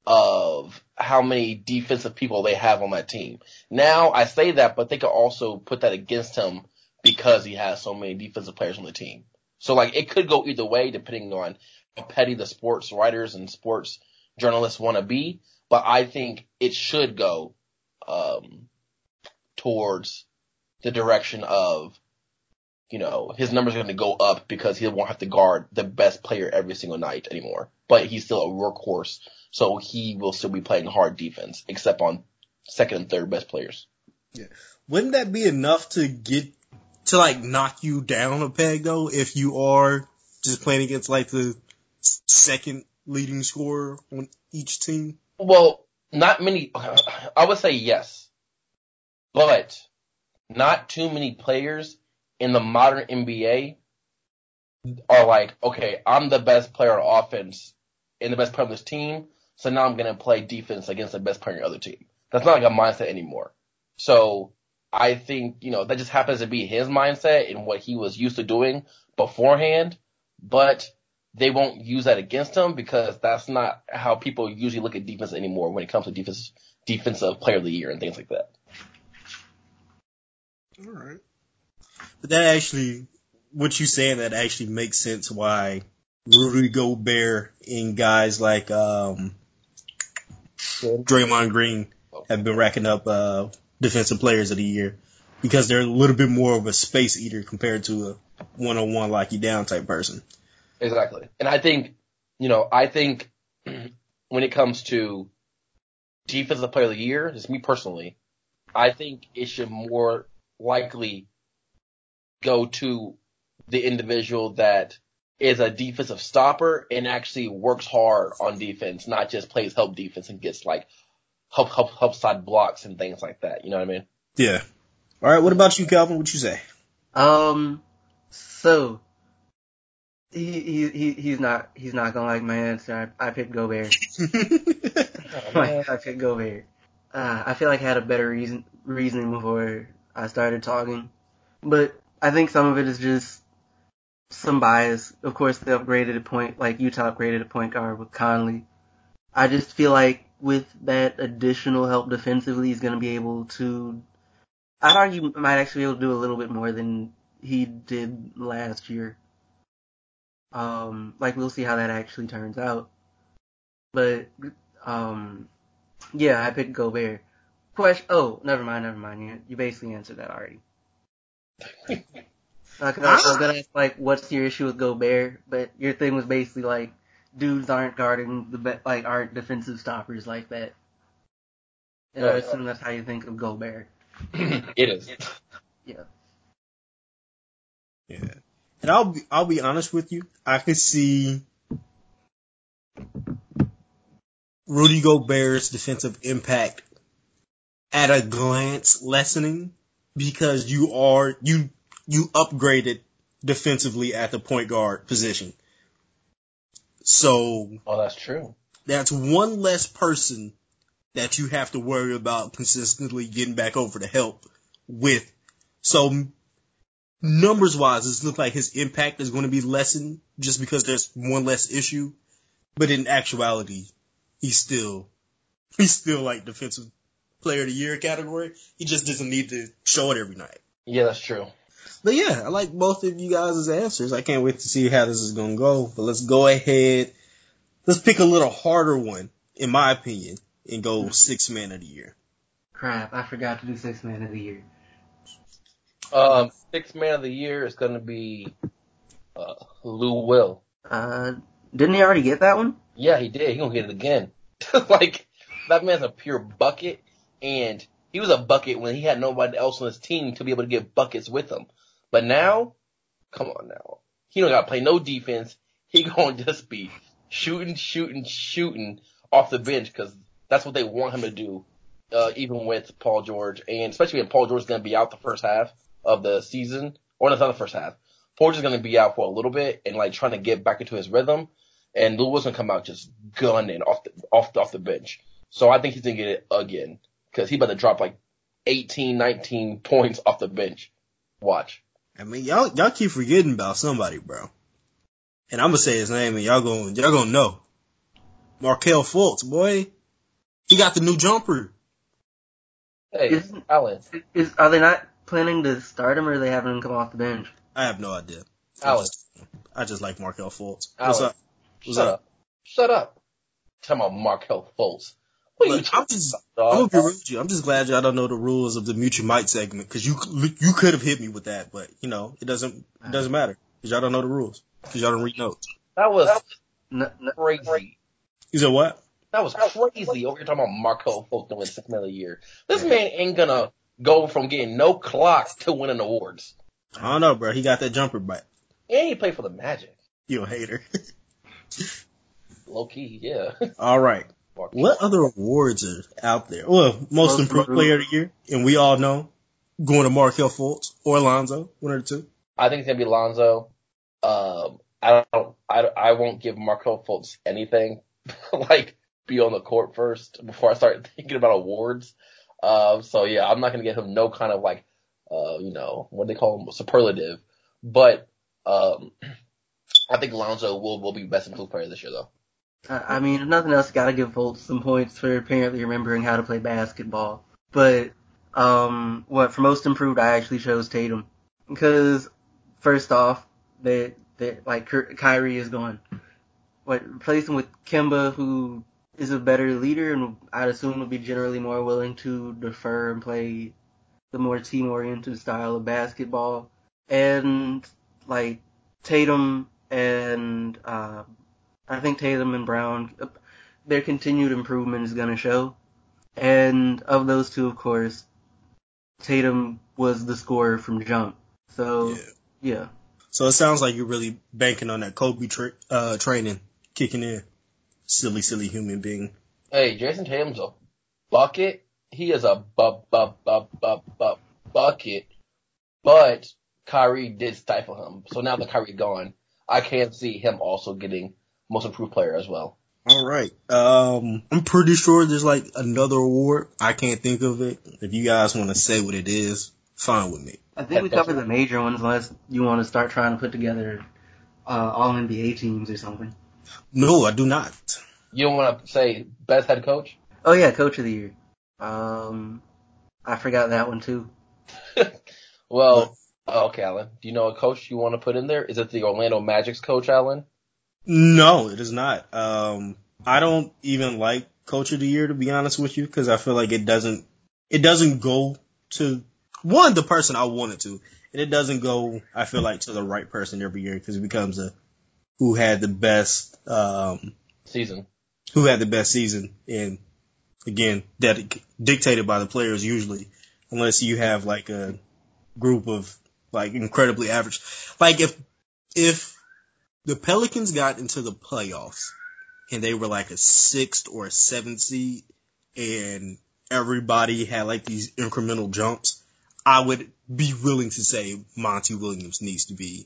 Speaker 2: of how many defensive people they have on that team. Now I say that, but they could also put that against him because he has so many defensive players on the team. So like it could go either way depending on how petty the sports writers and sports journalists want to be. But I think it should go um, towards the direction of you know, his numbers are going to go up because he won't have to guard the best player every single night anymore. But he's still a workhorse, so he will still be playing hard defense, except on second and third best players.
Speaker 1: Yeah. Wouldn't that be enough to get to like knock you down a peg though if you are just playing against like the second leading scorer on each team?
Speaker 2: Well, not many. I would say yes, but not too many players in the modern NBA are like, okay, I'm the best player on offense and the best player on this team, so now I'm gonna play defense against the best player on your other team. That's not like a mindset anymore. So I think, you know, that just happens to be his mindset and what he was used to doing beforehand, but they won't use that against him because that's not how people usually look at defense anymore when it comes to defense, defensive player of the year and things like that.
Speaker 1: All right. But that actually, what you saying, that actually makes sense why Rudy Gobert and guys like um, Draymond Green have been racking up uh, defensive players of the year because they're a little bit more of a space eater compared to a one-on-one lock you down type person.
Speaker 2: Exactly. And I think, you know, I think when it comes to defensive player of the year, just me personally, I think it should more likely go to the individual that is a defensive stopper and actually works hard on defense, not just plays help defense and gets like help help help side blocks and things like that. You know what I mean?
Speaker 1: Yeah. All right. What about you, Calvin? What you say?
Speaker 3: Um. So he he, he he's not he's not gonna like my answer. I, I picked Gobert. I, I picked Gobert. Uh, I feel like I had a better reason reasoning before I started talking, but I think some of it is just some bias. Of course, they upgraded a point, like Utah upgraded a point guard with Conley. I just feel like with that additional help defensively, he's going to be able to. I'd argue might actually be able to do a little bit more than he did last year. Um, like we'll see how that actually turns out. But um, yeah, I picked Gobert. Question. Oh, never mind, never mind. You, you basically answered that already. Uh, I was gonna ask like, what's your issue with Gobert? But your thing was basically like, dudes aren't guarding the be- like aren't defensive stoppers like that. And I assume that's how you think of Gobert.
Speaker 2: it is.
Speaker 3: Yeah.
Speaker 1: Yeah. And I'll be I'll be honest with you. I could see Rudy Gobert's defensive impact at a glance lessening because you are you you upgraded defensively at the point guard position. So
Speaker 2: Oh, that's true.
Speaker 1: that's one less person that you have to worry about consistently getting back over to help with. So numbers wise, it looks like his impact is going to be lessened just because there's one less issue. But in actuality, he's still, he's still like defensive player of the year category. He just doesn't need to show it every night.
Speaker 2: Yeah, that's true.
Speaker 1: But yeah, I like both of you guys' answers. I can't wait to see how this is gonna go. But let's go ahead. Let's pick a little harder one, in my opinion, and go six man of the year.
Speaker 3: Crap, I forgot to do six man of the year.
Speaker 2: Um, sixth man of the year is going to be uh, Lou Will.
Speaker 3: Uh, didn't he already get that one?
Speaker 2: Yeah, he did. He gonna get it again. like that man's a pure bucket, and he was a bucket when he had nobody else on his team to be able to get buckets with him. But now, come on now, he don't got to play no defense. He gonna just be shooting, shooting, shooting off the bench because that's what they want him to do. Uh, even with Paul George, and especially when Paul George is gonna be out the first half of the season, or not the first half. Paul George is gonna be out for a little bit and like trying to get back into his rhythm and Lou Wilson come out just gunning off the off the, off the bench. So I think he's gonna get it again because he about to drop like 18, 19 points off the bench. Watch.
Speaker 1: I mean, y'all y'all keep forgetting about somebody, bro. And I'm gonna say his name, and y'all gonna y'all gonna know. Markelle Fultz, boy, he got the new jumper.
Speaker 2: Hey,
Speaker 3: Isn't-
Speaker 2: Alan,
Speaker 3: Is are they not planning to start him, or are they having him come off the bench?
Speaker 1: I have no idea. I just, I just like Markelle Fultz. What's up? What's
Speaker 2: shut
Speaker 1: up?
Speaker 2: up. Shut up. Talking about Markelle Fultz. What are you
Speaker 1: Look, I'm just, I'm gonna be real with you. I'm just glad y'all don't know the rules of the mutual might segment because you you could have hit me with that, but you know it doesn't it doesn't matter because y'all don't know the rules because y'all don't read notes.
Speaker 2: That was
Speaker 3: No, no,
Speaker 2: crazy.
Speaker 1: You said what?
Speaker 2: That was crazy. Oh, Over here talking about Markelle Fultz doing six million a year. This man ain't gonna go from getting no clocks to winning awards.
Speaker 1: I don't know, bro. He got that jumper back.
Speaker 2: And he played for the Magic.
Speaker 1: You a hater.
Speaker 2: Low key, yeah.
Speaker 1: All right.
Speaker 2: Markelle.
Speaker 1: What other awards are out there? Well, most,
Speaker 3: Most
Speaker 1: improved
Speaker 3: improved.
Speaker 1: player of the year, and we all know going to Markelle Fultz or Alonzo, one of the two.
Speaker 2: I think it's gonna be Lonzo. Um, I don't, I, I won't give Markelle Fultz anything. like, be on the court first before I start thinking about awards. Um, so yeah, I'm not gonna give him no kind of like, uh, you know, what do they call him, superlative. But, um, I think Lonzo will, will be best improved player this year though.
Speaker 3: I mean, if nothing else, gotta give Fultz some points for apparently remembering how to play basketball. But, um, what, for most improved, I actually chose Tatum. Because, first off, they, they, like, Ky- Kyrie is gone. What, replace him with Kemba, who is a better leader and I'd assume would be generally more willing to defer and play the more team-oriented style of basketball. And, like, Tatum and, uh, I think Tatum and Brown, their continued improvement is going to show. And of those two, of course, Tatum was the scorer from jump. So,
Speaker 1: Yeah.
Speaker 3: yeah.
Speaker 1: So it sounds like you're really banking on that Kobe tra- uh, training kicking in. Silly, silly human being.
Speaker 2: Hey, Jayson Tatum's a bucket. He is a bu- bu- bu- bu- bu- bucket. But Kyrie did stifle him. So now that Kyrie's gone, I can't see him also getting most improved player as well.
Speaker 1: All right. Um, I'm pretty sure there's like another award. I can't think of it. If you guys want to say what it is, fine with me.
Speaker 3: I think we covered the major ones unless you want to start trying to put together uh, all NBA teams or something.
Speaker 1: No, I do not.
Speaker 2: You don't want to say best head coach?
Speaker 3: Oh yeah, coach of the year. Um, I forgot that one too.
Speaker 2: Well, oh, okay, Alan. Do you know a coach you want to put in there? Is it the Orlando Magic's coach, Alan?
Speaker 1: No, it is not. Um, I don't even like coach of the year to be honest with you because I feel like it doesn't it doesn't go to one the person I wanted to, and it doesn't go I feel like to the right person every year because it becomes a who had the best um
Speaker 2: Season.
Speaker 1: who had the best season and again that dictated by the players usually unless you have like a group of like incredibly average like if if the Pelicans got into the playoffs and they were like a sixth or a seventh seed and everybody had like these incremental jumps, I would be willing to say Monty Williams needs to be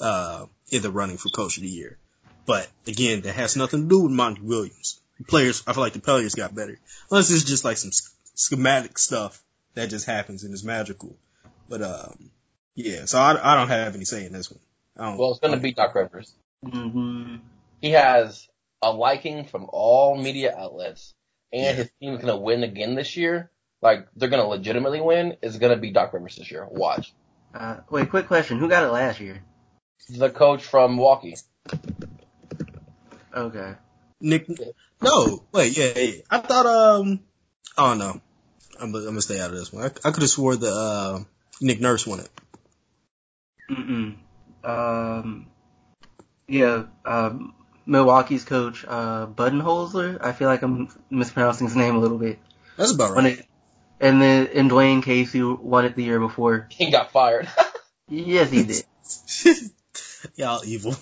Speaker 1: uh in the running for coach of the year. But again, that has nothing to do with Monty Williams. The players, I feel like the players got better. Unless it's just like some schematic stuff that just happens and is magical. But um, yeah, so I, I don't have any say in this one. I
Speaker 2: Well, it's going to be Doc Rivers.
Speaker 3: hmm
Speaker 2: He has a liking from all media outlets, and
Speaker 1: Yeah.
Speaker 2: his team is going to win again this year. Like they're going to legitimately win. Is going to be Doc Rivers this year. Watch.
Speaker 3: Uh, wait, quick question. Who got it last year?
Speaker 2: The coach from Milwaukee.
Speaker 3: Okay.
Speaker 1: Nick. No, wait, yeah, yeah. I thought um, oh no, I'm, I'm gonna stay out of this one. I, I could have swore the uh, Nick Nurse won it.
Speaker 3: Mm-mm. Um, yeah, um, Milwaukee's coach, uh, Budenholzer. I feel like I'm mispronouncing his name a little bit.
Speaker 1: That's about right.
Speaker 3: it, and then and Dwane Casey won it the year before.
Speaker 2: He got fired.
Speaker 3: Yes, he did.
Speaker 1: Y'all evil.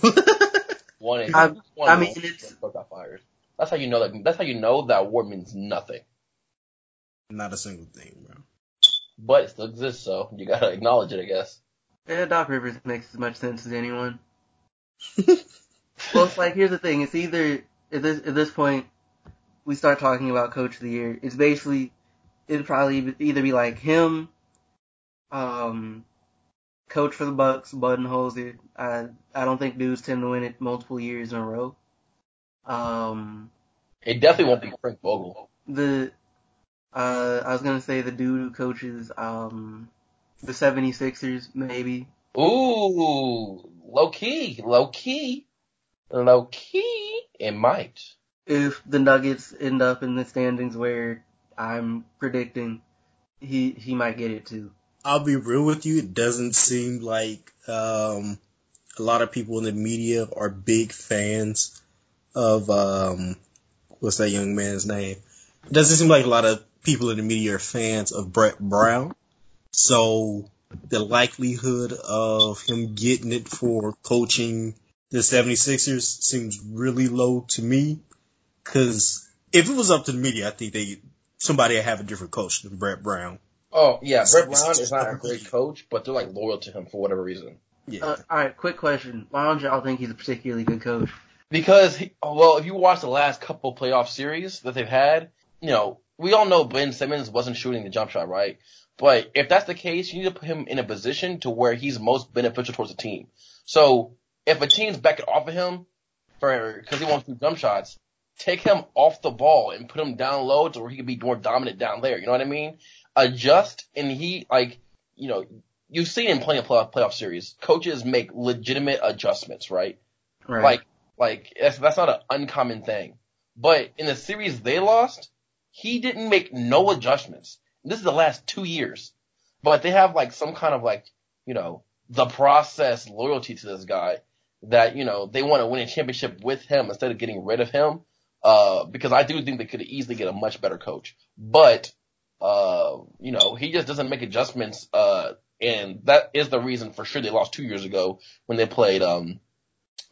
Speaker 2: One is
Speaker 3: I-
Speaker 2: one
Speaker 3: I mean, it's-
Speaker 2: got fired. That's how you know that. That's how you know that award means nothing,
Speaker 1: Not a single thing, bro.
Speaker 2: but it still exists. So you gotta acknowledge it, I guess.
Speaker 3: Yeah, Doc Rivers makes as much sense as anyone. Well, it's like here's the thing. It's either at this at this point we start talking about coach of the year. It's basically it'd probably either be like him, um, coach for the Bucks, Budenholzer. I I don't think dudes tend to win it multiple years in a row. Um,
Speaker 2: It definitely won't be Frank Vogel.
Speaker 3: the uh I was gonna say the dude who coaches um the 76ers maybe.
Speaker 2: Ooh, low key, low key, low key. It might.
Speaker 3: If the Nuggets end up in the standings where I'm predicting, he he might get it too.
Speaker 1: I'll be real with you. It doesn't seem like um, a lot of people in the media are big fans of um, what's that young man's name? It doesn't seem like a lot of people in the media are fans of Brett Brown. So the likelihood of him getting it for coaching the 76ers seems really low to me. Cause if it was up to the media, I think they, somebody would have a different coach than Brett Brown.
Speaker 2: Oh yeah, Brett Brown is not a great coach, but they're like loyal to him for whatever reason.
Speaker 1: Yeah.
Speaker 3: Uh, all right, quick question: Why don't y'all think he's a particularly good coach?
Speaker 2: Because, he, well, if you watch the last couple playoff series that they've had, you know, we all know Ben Simmons wasn't shooting the jump shot, right? But if that's the case, you need to put him in a position to where he's most beneficial towards the team. So if a team's backing off of him for because he wants to shoot jump shots, take him off the ball and put him down low to where he can be more dominant down there. You know what I mean? Adjust and he like you know you've seen him playing a playoff playoff series. Coaches make legitimate adjustments, right?
Speaker 3: Right.
Speaker 2: Like, like that's, that's not an uncommon thing. But in the series they lost, he didn't make no adjustments. This is the last two years, but they have like some kind of like, you know, the process loyalty to this guy that, you know, they want to win a championship with him instead of getting rid of him. Uh, because I do think they could easily get a much better coach, but, uh, you know, he just doesn't make adjustments, uh, and that is the reason for sure they lost two years ago when they played, um,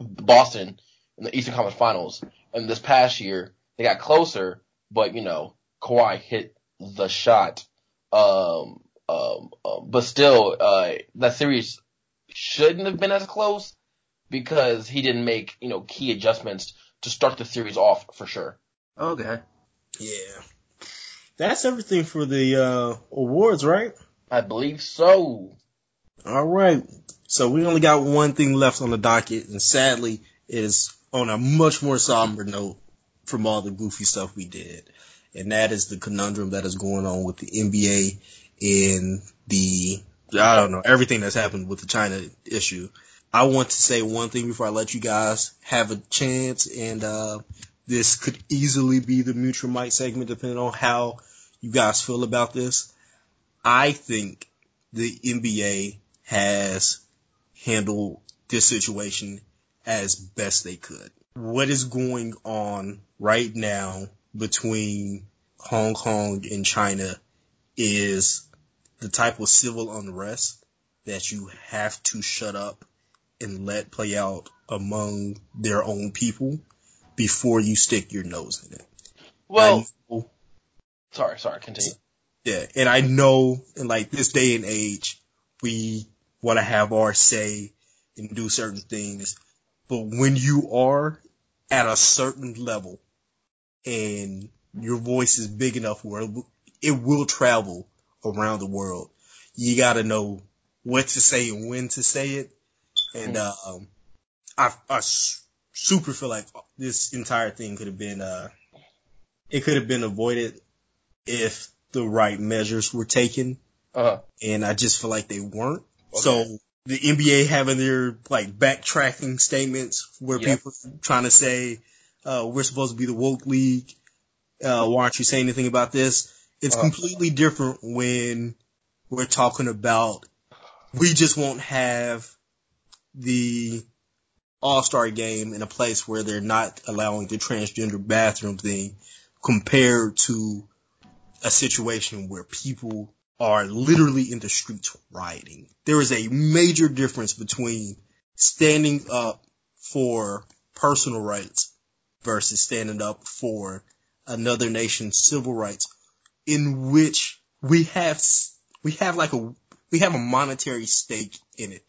Speaker 2: Boston in the Eastern Conference Finals. And this past year, they got closer, but you know, Kawhi hit the shot. Um, um, um, but still, uh, that series shouldn't have been as close because he didn't make, you know, key adjustments to start the series off for sure.
Speaker 3: okay.
Speaker 1: Yeah. That's everything for the uh, awards, right?
Speaker 2: I believe so.
Speaker 1: All right. So we only got one thing left on the docket, and sadly, it is on a much more somber note from all the goofy stuff we did. And that is the conundrum that is going on with the NBA and the, I don't know, everything that's happened with the China issue. I want to say one thing before I let you guys have a chance, and uh, this could easily be the mutual mic segment depending on how you guys feel about this. I think the NBA has handled this situation as best they could. What is going on right now between Hong Kong and China is the type of civil unrest that you have to shut up and let play out among their own people before you stick your nose in it.
Speaker 2: Well,
Speaker 1: know-
Speaker 2: sorry, sorry, continue.
Speaker 1: yeah, and I know in like this day and age, we want to have our say and do certain things, but when you are at a certain level and your voice is big enough where it will- travel around the world, you got to know what to say and when to say it. And um, I, I super feel like this entire thing could have been uh, it could have been avoided if the right measures were taken,
Speaker 2: Uh huh.
Speaker 1: and I just feel like they weren't. So the NBA having their like backtracking statements where
Speaker 2: Yep.
Speaker 1: people trying to say, uh, we're supposed to be the woke league. Uh, why aren't you saying anything about this? It's
Speaker 2: Uh-huh.
Speaker 1: completely different when we're talking about we just won't have the all-star game in a place where they're not allowing the transgender bathroom thing compared to a situation where people are literally in the streets rioting. There is a major difference between standing up for personal rights versus standing up for another nation's civil rights in which we have we have like a we have a monetary stake in it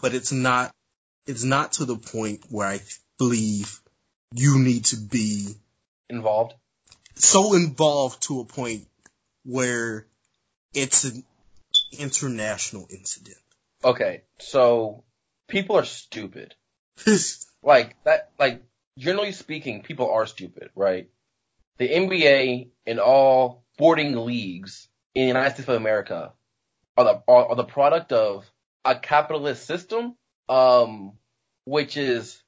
Speaker 1: but it's not it's not to the point where I believe you need to be
Speaker 2: Involved.
Speaker 1: so involved to a point where it's an international incident.
Speaker 2: Okay, so people are stupid. Like that. Like generally speaking, people are stupid, right? The NBA and all sporting leagues in the United States of America are the are, are the product of a capitalist system, um, which is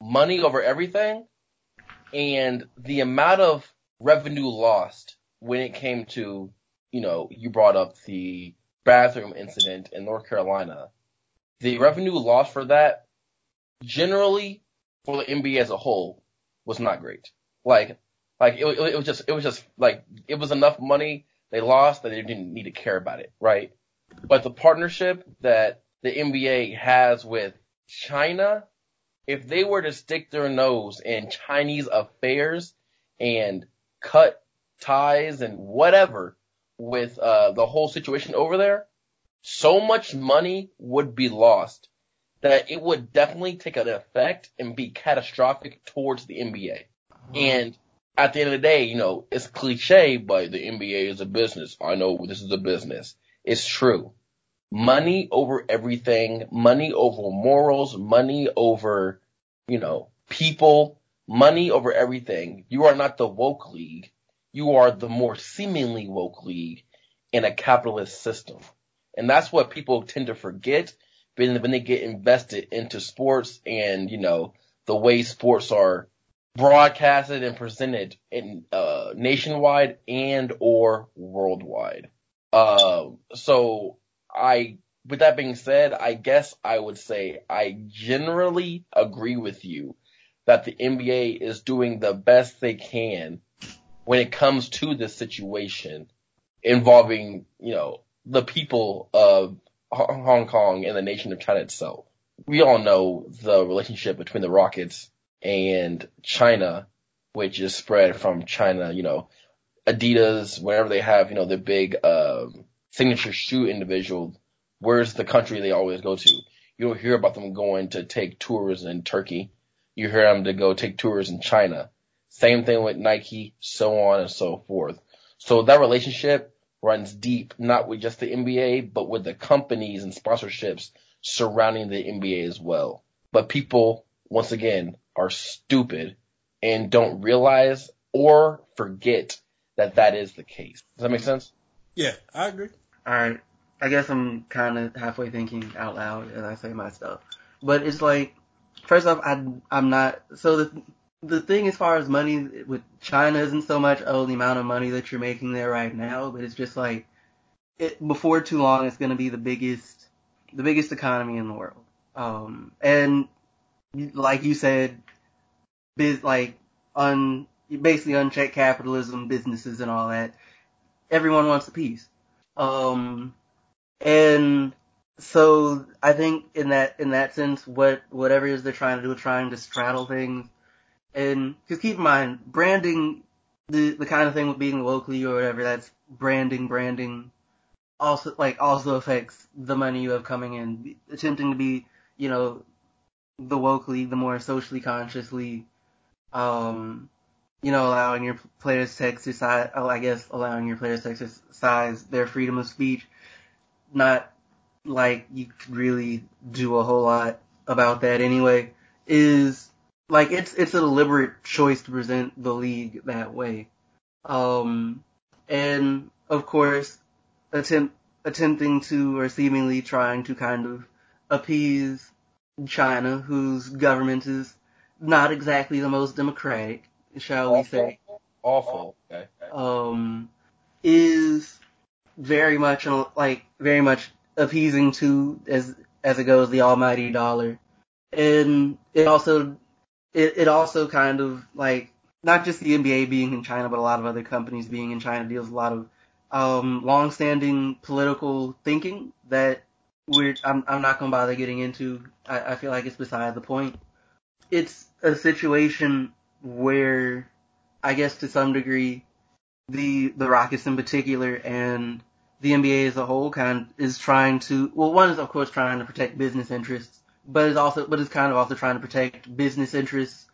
Speaker 2: money over everything, and the amount of revenue lost when it came to, you know, you brought up the bathroom incident in North Carolina. The revenue loss for that, generally, for the NBA as a whole, was not great. Like, like it, it, was just, it was just like it was enough money they lost that they didn't need to care about it, right? But the partnership that the NBA has with China, if they were to stick their nose in Chinese affairs and cut ties and whatever with uh, the whole situation over there, so much money would be lost that it would definitely take an effect and be catastrophic towards the NBA. And at the end of the day, you know, it's cliche, but the NBA is a business. I know this is a business. It's true. Money over everything, money over morals, money over, you know, people, money over everything. You are not the woke league. You are the more seemingly woke league in a capitalist system. And that's what people tend to forget when when they get invested into sports and, you know, the way sports are broadcasted and presented in uh, nationwide and or worldwide. Um, so I, with that being said, I guess I would say I generally agree with you that the NBA is doing the best they can when it comes to this situation involving, you know, the people of Hong Kong and the nation of China itself. We all know the relationship between the Rockets and China, which is spread from China, you know, Adidas, whenever they have, you know, their big um, signature shoe individual, where's the country they always go to? You don't hear about them going to take tours in Turkey. You hear them to go take tours in China. Same thing with Nike, so on and so forth. So that relationship runs deep, not with just the NBA, but with the companies and sponsorships surrounding the NBA as well. But people, once again, are stupid and don't realize or forget that that is the case. Does that make sense?
Speaker 1: Yeah, I agree.
Speaker 3: Alright. I guess I'm kind of halfway thinking out loud as I say my stuff. But it's like, first off, I, I'm not, so the, the thing as far as money with China isn't so much, oh, the amount of money that you're making there right now, but it's just like, it, before too long, it's going to be the biggest, the biggest economy in the world. Um, and like you said, biz, like, un, basically unchecked capitalism, businesses and all that. Everyone wants a piece. Um, and so I think in that in that sense, what whatever it is they're trying to do, trying to straddle things, and because keep in mind, branding the the kind of thing with being locally or whatever, that's branding, branding, also like also affects the money you have coming in. Attempting to be, you know, the league, the more socially conscious league, um, you know, allowing your players to exercise, oh, I guess allowing your players to exercise their freedom of speech, not like you could really do a whole lot about that anyway, is like it's it's a deliberate choice to present the league that way. Um, and of course, attempt attempting to or seemingly trying to kind of appease China, whose government is not exactly the most democratic, shall we say.
Speaker 2: Awful. Okay.
Speaker 3: Um, is very much like very much appeasing to as as it goes the almighty dollar, and it also it it also kind of like not just the NBA being in China, but a lot of other companies being in China deals a lot of um, long-standing political thinking that we're I'm I'm not gonna bother getting into. I, I feel like it's beside the point. It's a situation where I guess to some degree the the Rockets in particular and the NBA as a whole kind of is trying to well one is of course trying to protect business interests, but is also but is kind of also trying to protect business interests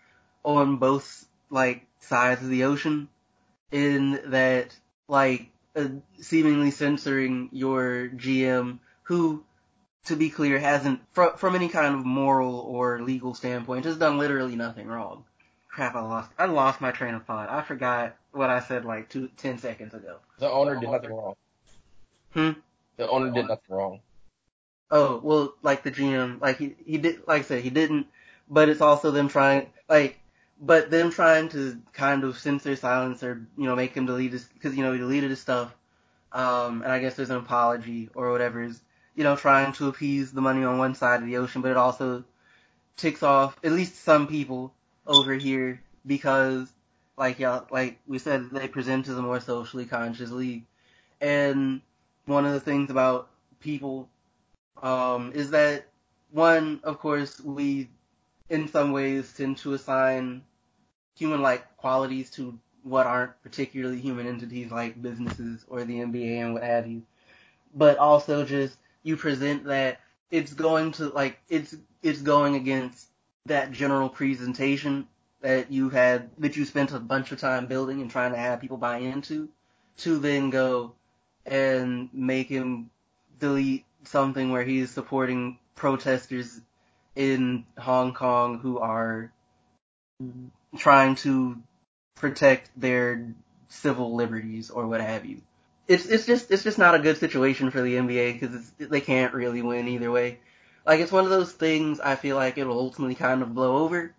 Speaker 3: on both like sides of the ocean in that like uh, seemingly censoring your GM who to be clear hasn't fr- from any kind of moral or legal standpoint has done literally nothing wrong. Crap, I lost I lost my train of thought. I forgot what I said like two ten seconds ago.
Speaker 2: The owner did nothing wrong.
Speaker 3: Hmm.
Speaker 2: The owner did nothing wrong.
Speaker 3: Oh well, like the GM, like he he did, like I said, he didn't. But it's also them trying, like, but them trying to kind of censor, silence, or you know, make him delete his because you know he deleted his stuff. Um, and I guess there's an apology or whatever is you know trying to appease the money on one side of the ocean, but it also ticks off at least some people over here because like y'all like we said they present as a more socially conscious league and one of the things about people um, is that one, of course, we in some ways tend to assign human-like qualities to what aren't particularly human entities like businesses or the NBA and what have you. But also just you present that it's going to like it's it's going against that general presentation that you had that you spent a bunch of time building and trying to have people buy into to then go and make him delete something where he's supporting protesters in Hong Kong who are trying to protect their civil liberties or what have you. It's it's just it's just not a good situation for the NBA because they can't really win either way. Like it's one of those things I feel like it'll ultimately kind of blow over,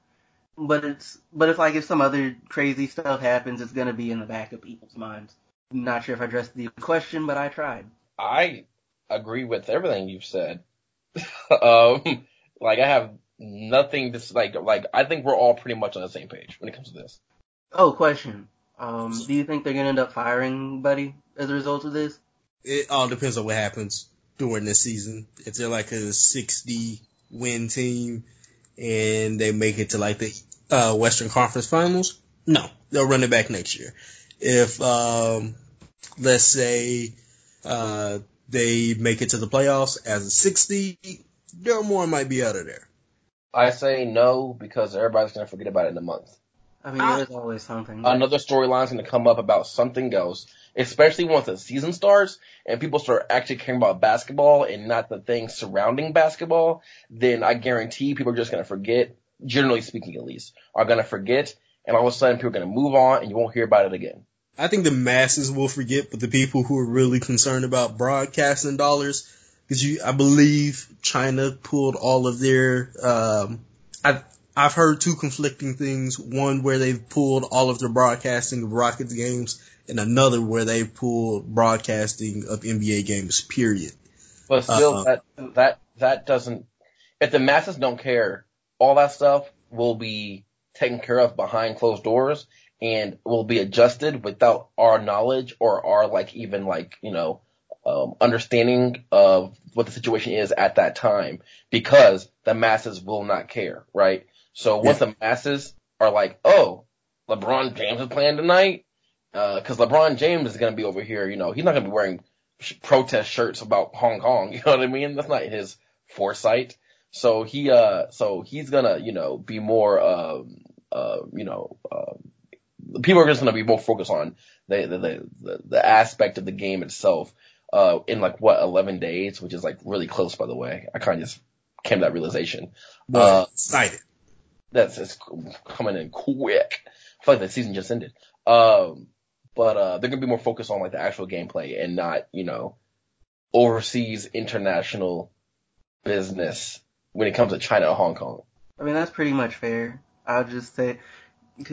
Speaker 3: but it's but it's like if some other crazy stuff happens, it's gonna be in the back of people's minds. Not sure if I addressed the question, but I tried.
Speaker 2: I agree with everything you've said. um, like I have nothing to like. Like I think we're all pretty much on the same page when it comes to this.
Speaker 3: Oh, question. Um, do you think they're gonna end up firing Buddy as a result of this?
Speaker 1: It all depends on what happens during this season. If they're like a 60 win team and they make it to like the uh, Western Conference Finals, no, they'll run it back next year. If um, let's say uh, they make it to the playoffs as a 60, Daryl Morey might be out of there.
Speaker 2: I say no because everybody's gonna forget about it in a month.
Speaker 3: I mean, there's always something.
Speaker 2: Another storyline's gonna come up about something else, especially once the season starts and people start actually caring about basketball and not the things surrounding basketball. Then I guarantee people are just gonna forget. Generally speaking, at least, are gonna forget, and all of a sudden people are gonna move on, and you won't hear about it again.
Speaker 1: I think the masses will forget, but the people who are really concerned about broadcasting dollars, because you, I believe China pulled all of their, um, I, I've heard two conflicting things. One where they've pulled all of their broadcasting of Rockets games, and another where they pulled broadcasting of NBA games. Period.
Speaker 2: But still,
Speaker 1: Uh-uh.
Speaker 2: that that that doesn't. If the masses don't care, all that stuff will be taken care of behind closed doors and will be adjusted without our knowledge or our like even like you know um, understanding of what the situation is at that time because the masses will not care, right? So once the masses are like, oh, LeBron James is playing tonight, because LeBron James is going to be over here, you know, he's not going to be wearing sh- protest shirts about Hong Kong, you know what I mean? That's not his foresight. So he, uh, so he's gonna, you know, be more, um, uh, you know, um, people are just gonna be more focused on the, the, the, the, the aspect of the game itself, uh, in like what, 11 days, which is like really close, by the way. I kind of just came to that realization.
Speaker 1: But
Speaker 2: Uh,
Speaker 1: excited.
Speaker 2: that's it's coming in quick. I feel like the season just ended. Um, but uh, they're gonna be more focused on like the actual gameplay and not, you know, overseas international business when it comes to China or Hong Kong.
Speaker 3: I mean, that's pretty much fair. I'll just say,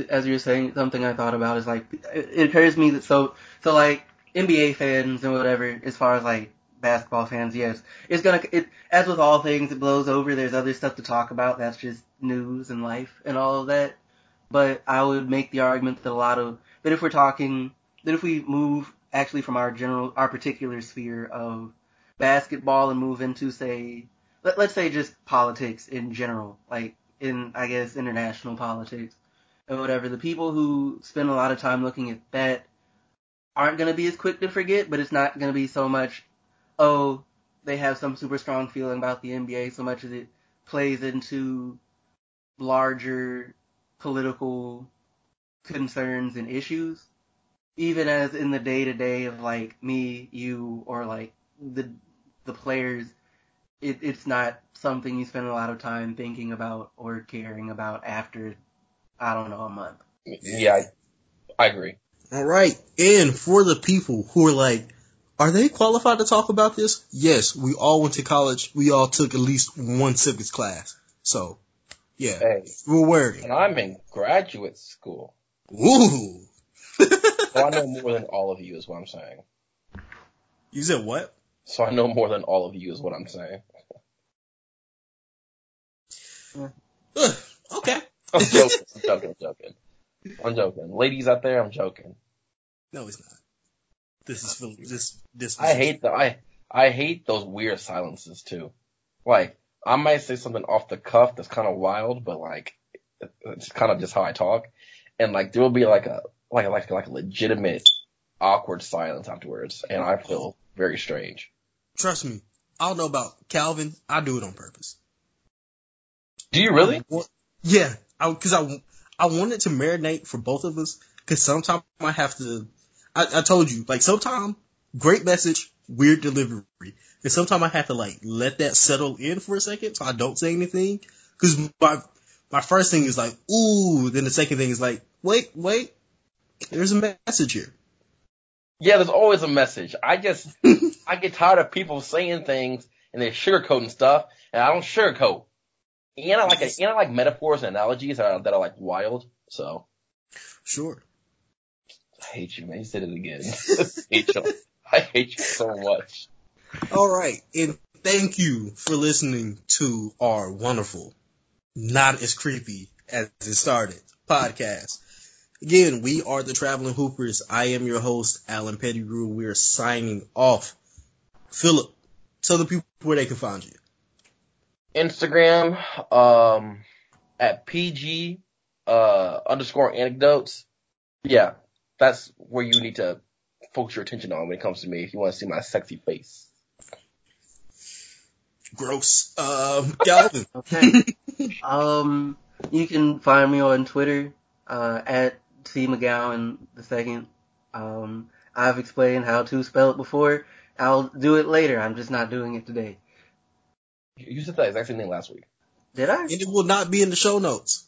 Speaker 3: as you're saying, something I thought about is like, it occurs to me that so, so like, NBA fans and whatever, as far as like, basketball fans, yes, it's gonna, it, as with all things, it blows over, there's other stuff to talk about, that's just news and life and all of that. But I would make the argument that a lot of, that if we're talking, that if we move actually from our general, our particular sphere of basketball and move into say, let, let's say just politics in general, like in, I guess, international politics or whatever, the people who spend a lot of time looking at that aren't going to be as quick to forget, but it's not going to be so much, oh, they have some super strong feeling about the NBA so much as it plays into larger political concerns and issues. Even as in the day to day of like me, you, or like the the players, it, it's not something you spend a lot of time thinking about or caring about after, I don't know, a month.
Speaker 2: Yeah, I, I agree.
Speaker 1: All right. And for the people who are like, are they qualified to talk about this? Yes, we all went to college. We all took at least one civics class. So, yeah,
Speaker 2: Hey,
Speaker 1: we're worried.
Speaker 2: and I'm in graduate school,
Speaker 1: Ooh.
Speaker 2: so I know more than all of you is what I'm saying.
Speaker 1: you said what?
Speaker 2: So I know more than all of you is what I'm saying.
Speaker 1: Okay.
Speaker 2: I'm joking. I'm joking. I'm joking. I'm joking. Ladies out there, I'm joking.
Speaker 1: No, it's not. This is this this.
Speaker 2: I hate the I I hate those weird silences too. Like I might say something off the cuff that's kind of wild, but like it's kind of just how I talk, and like there will be like a like a, like a, like a legitimate awkward silence afterwards, and I feel very strange.
Speaker 1: Trust me. I don't know about Calvin. I do it on purpose.
Speaker 2: Do you really?
Speaker 1: Yeah, I because I I wanted to marinate for both of us because sometimes I have to. I, I told you like sometimes great message, weird delivery, and sometimes I have to like let that settle in for a second so I don't say anything because my my first thing is like ooh, then the second thing is like wait wait, there's a message here.
Speaker 2: Yeah, there's always a message. I just I get tired of people saying things and they're sugarcoating stuff, and I don't sugarcoat. And I like and I like metaphors and analogies that are, that are like wild. So
Speaker 1: Sure.
Speaker 2: I hate you, man. You said it again. I hate you. I hate you so much.
Speaker 1: All right, and thank you for listening to our wonderful, not as creepy as it started podcast. Again, we are the Traveling Hoopers. I am your host, Alan Pettigrew. We are signing off. Philip, tell the people where they can find you.
Speaker 2: Instagram, um, at PG, uh, underscore anecdotes. Yeah, that's where you need to focus your attention on when it comes to me if you want to see my sexy face.
Speaker 1: Gross. Um, Calvin.
Speaker 3: Okay. um, you can find me on Twitter, uh, at C McGowan the second. Um, I've explained how to spell it before. I'll do it later. I'm just not doing it today.
Speaker 2: You said that exact same thing last week.
Speaker 3: Did I?
Speaker 1: and it will not be in the show notes.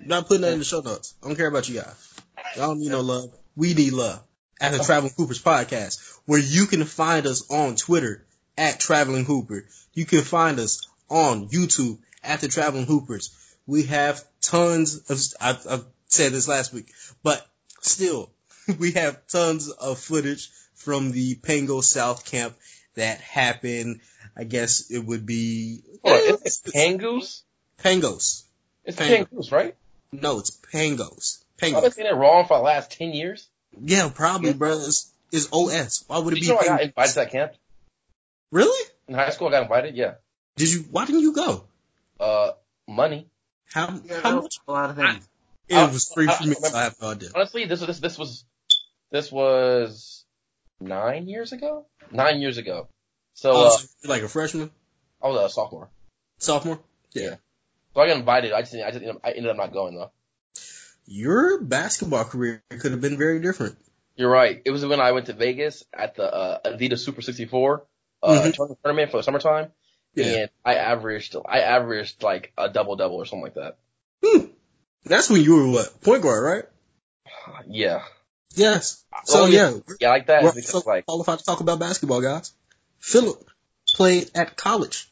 Speaker 1: I'm not putting that in the show notes. I don't care about you guys. Y'all don't need no love. We need love. At the Traveling Hoopers podcast, where you can find us on Twitter at Traveling Hooper. You can find us on YouTube at the Traveling Hoopers. We have tons of, I, I said this last week, but still, we have tons of footage from the Pango South camp that happened. I guess it would be
Speaker 2: Hold on, it's Pangoose?
Speaker 1: Pangos.
Speaker 2: It's
Speaker 1: Pango.
Speaker 2: Pangoose, right?
Speaker 1: No, it's Pangos. Pangos.
Speaker 2: I've
Speaker 1: Pangos.
Speaker 2: been saying it wrong for the last 10 years.
Speaker 1: Yeah, probably, bro. It's, it's OS. Why would it
Speaker 2: Did
Speaker 1: be?
Speaker 2: you know I got invited to that camp?
Speaker 1: Really?
Speaker 2: In high school, I got invited, yeah.
Speaker 1: Did you? Why didn't you go?
Speaker 2: Uh, money.
Speaker 1: How
Speaker 3: Yeah,
Speaker 1: how much?
Speaker 3: A lot of things.
Speaker 1: It
Speaker 2: I-
Speaker 1: was free
Speaker 2: I-
Speaker 1: for me,
Speaker 2: I
Speaker 1: so I have no idea.
Speaker 2: Honestly, this was, this, this was, this was nine years ago? Nine years ago. So,
Speaker 1: Oh,
Speaker 2: uh,
Speaker 1: like a freshman,
Speaker 2: I was a sophomore.
Speaker 1: sophomore. Yeah.
Speaker 2: So I got invited. I just, I just, ended up, I ended up not going though.
Speaker 1: Your basketball career could have been very different.
Speaker 2: You're right. It was when I went to Vegas at the uh, Adidas Super 64 uh,
Speaker 1: Mhm.
Speaker 2: tournament- tournament for the summertime,
Speaker 1: Yeah.
Speaker 2: and I averaged I averaged like a double double or something like that.
Speaker 1: Hmm. That's when you were what point guard, right?
Speaker 2: Yeah,
Speaker 1: Yes. So
Speaker 2: oh,
Speaker 1: yeah.
Speaker 2: yeah, like that.
Speaker 1: We're so
Speaker 2: like...
Speaker 1: qualified to talk about basketball, guys. Philip played at college.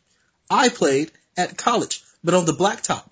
Speaker 1: I played at college, but on the blacktop.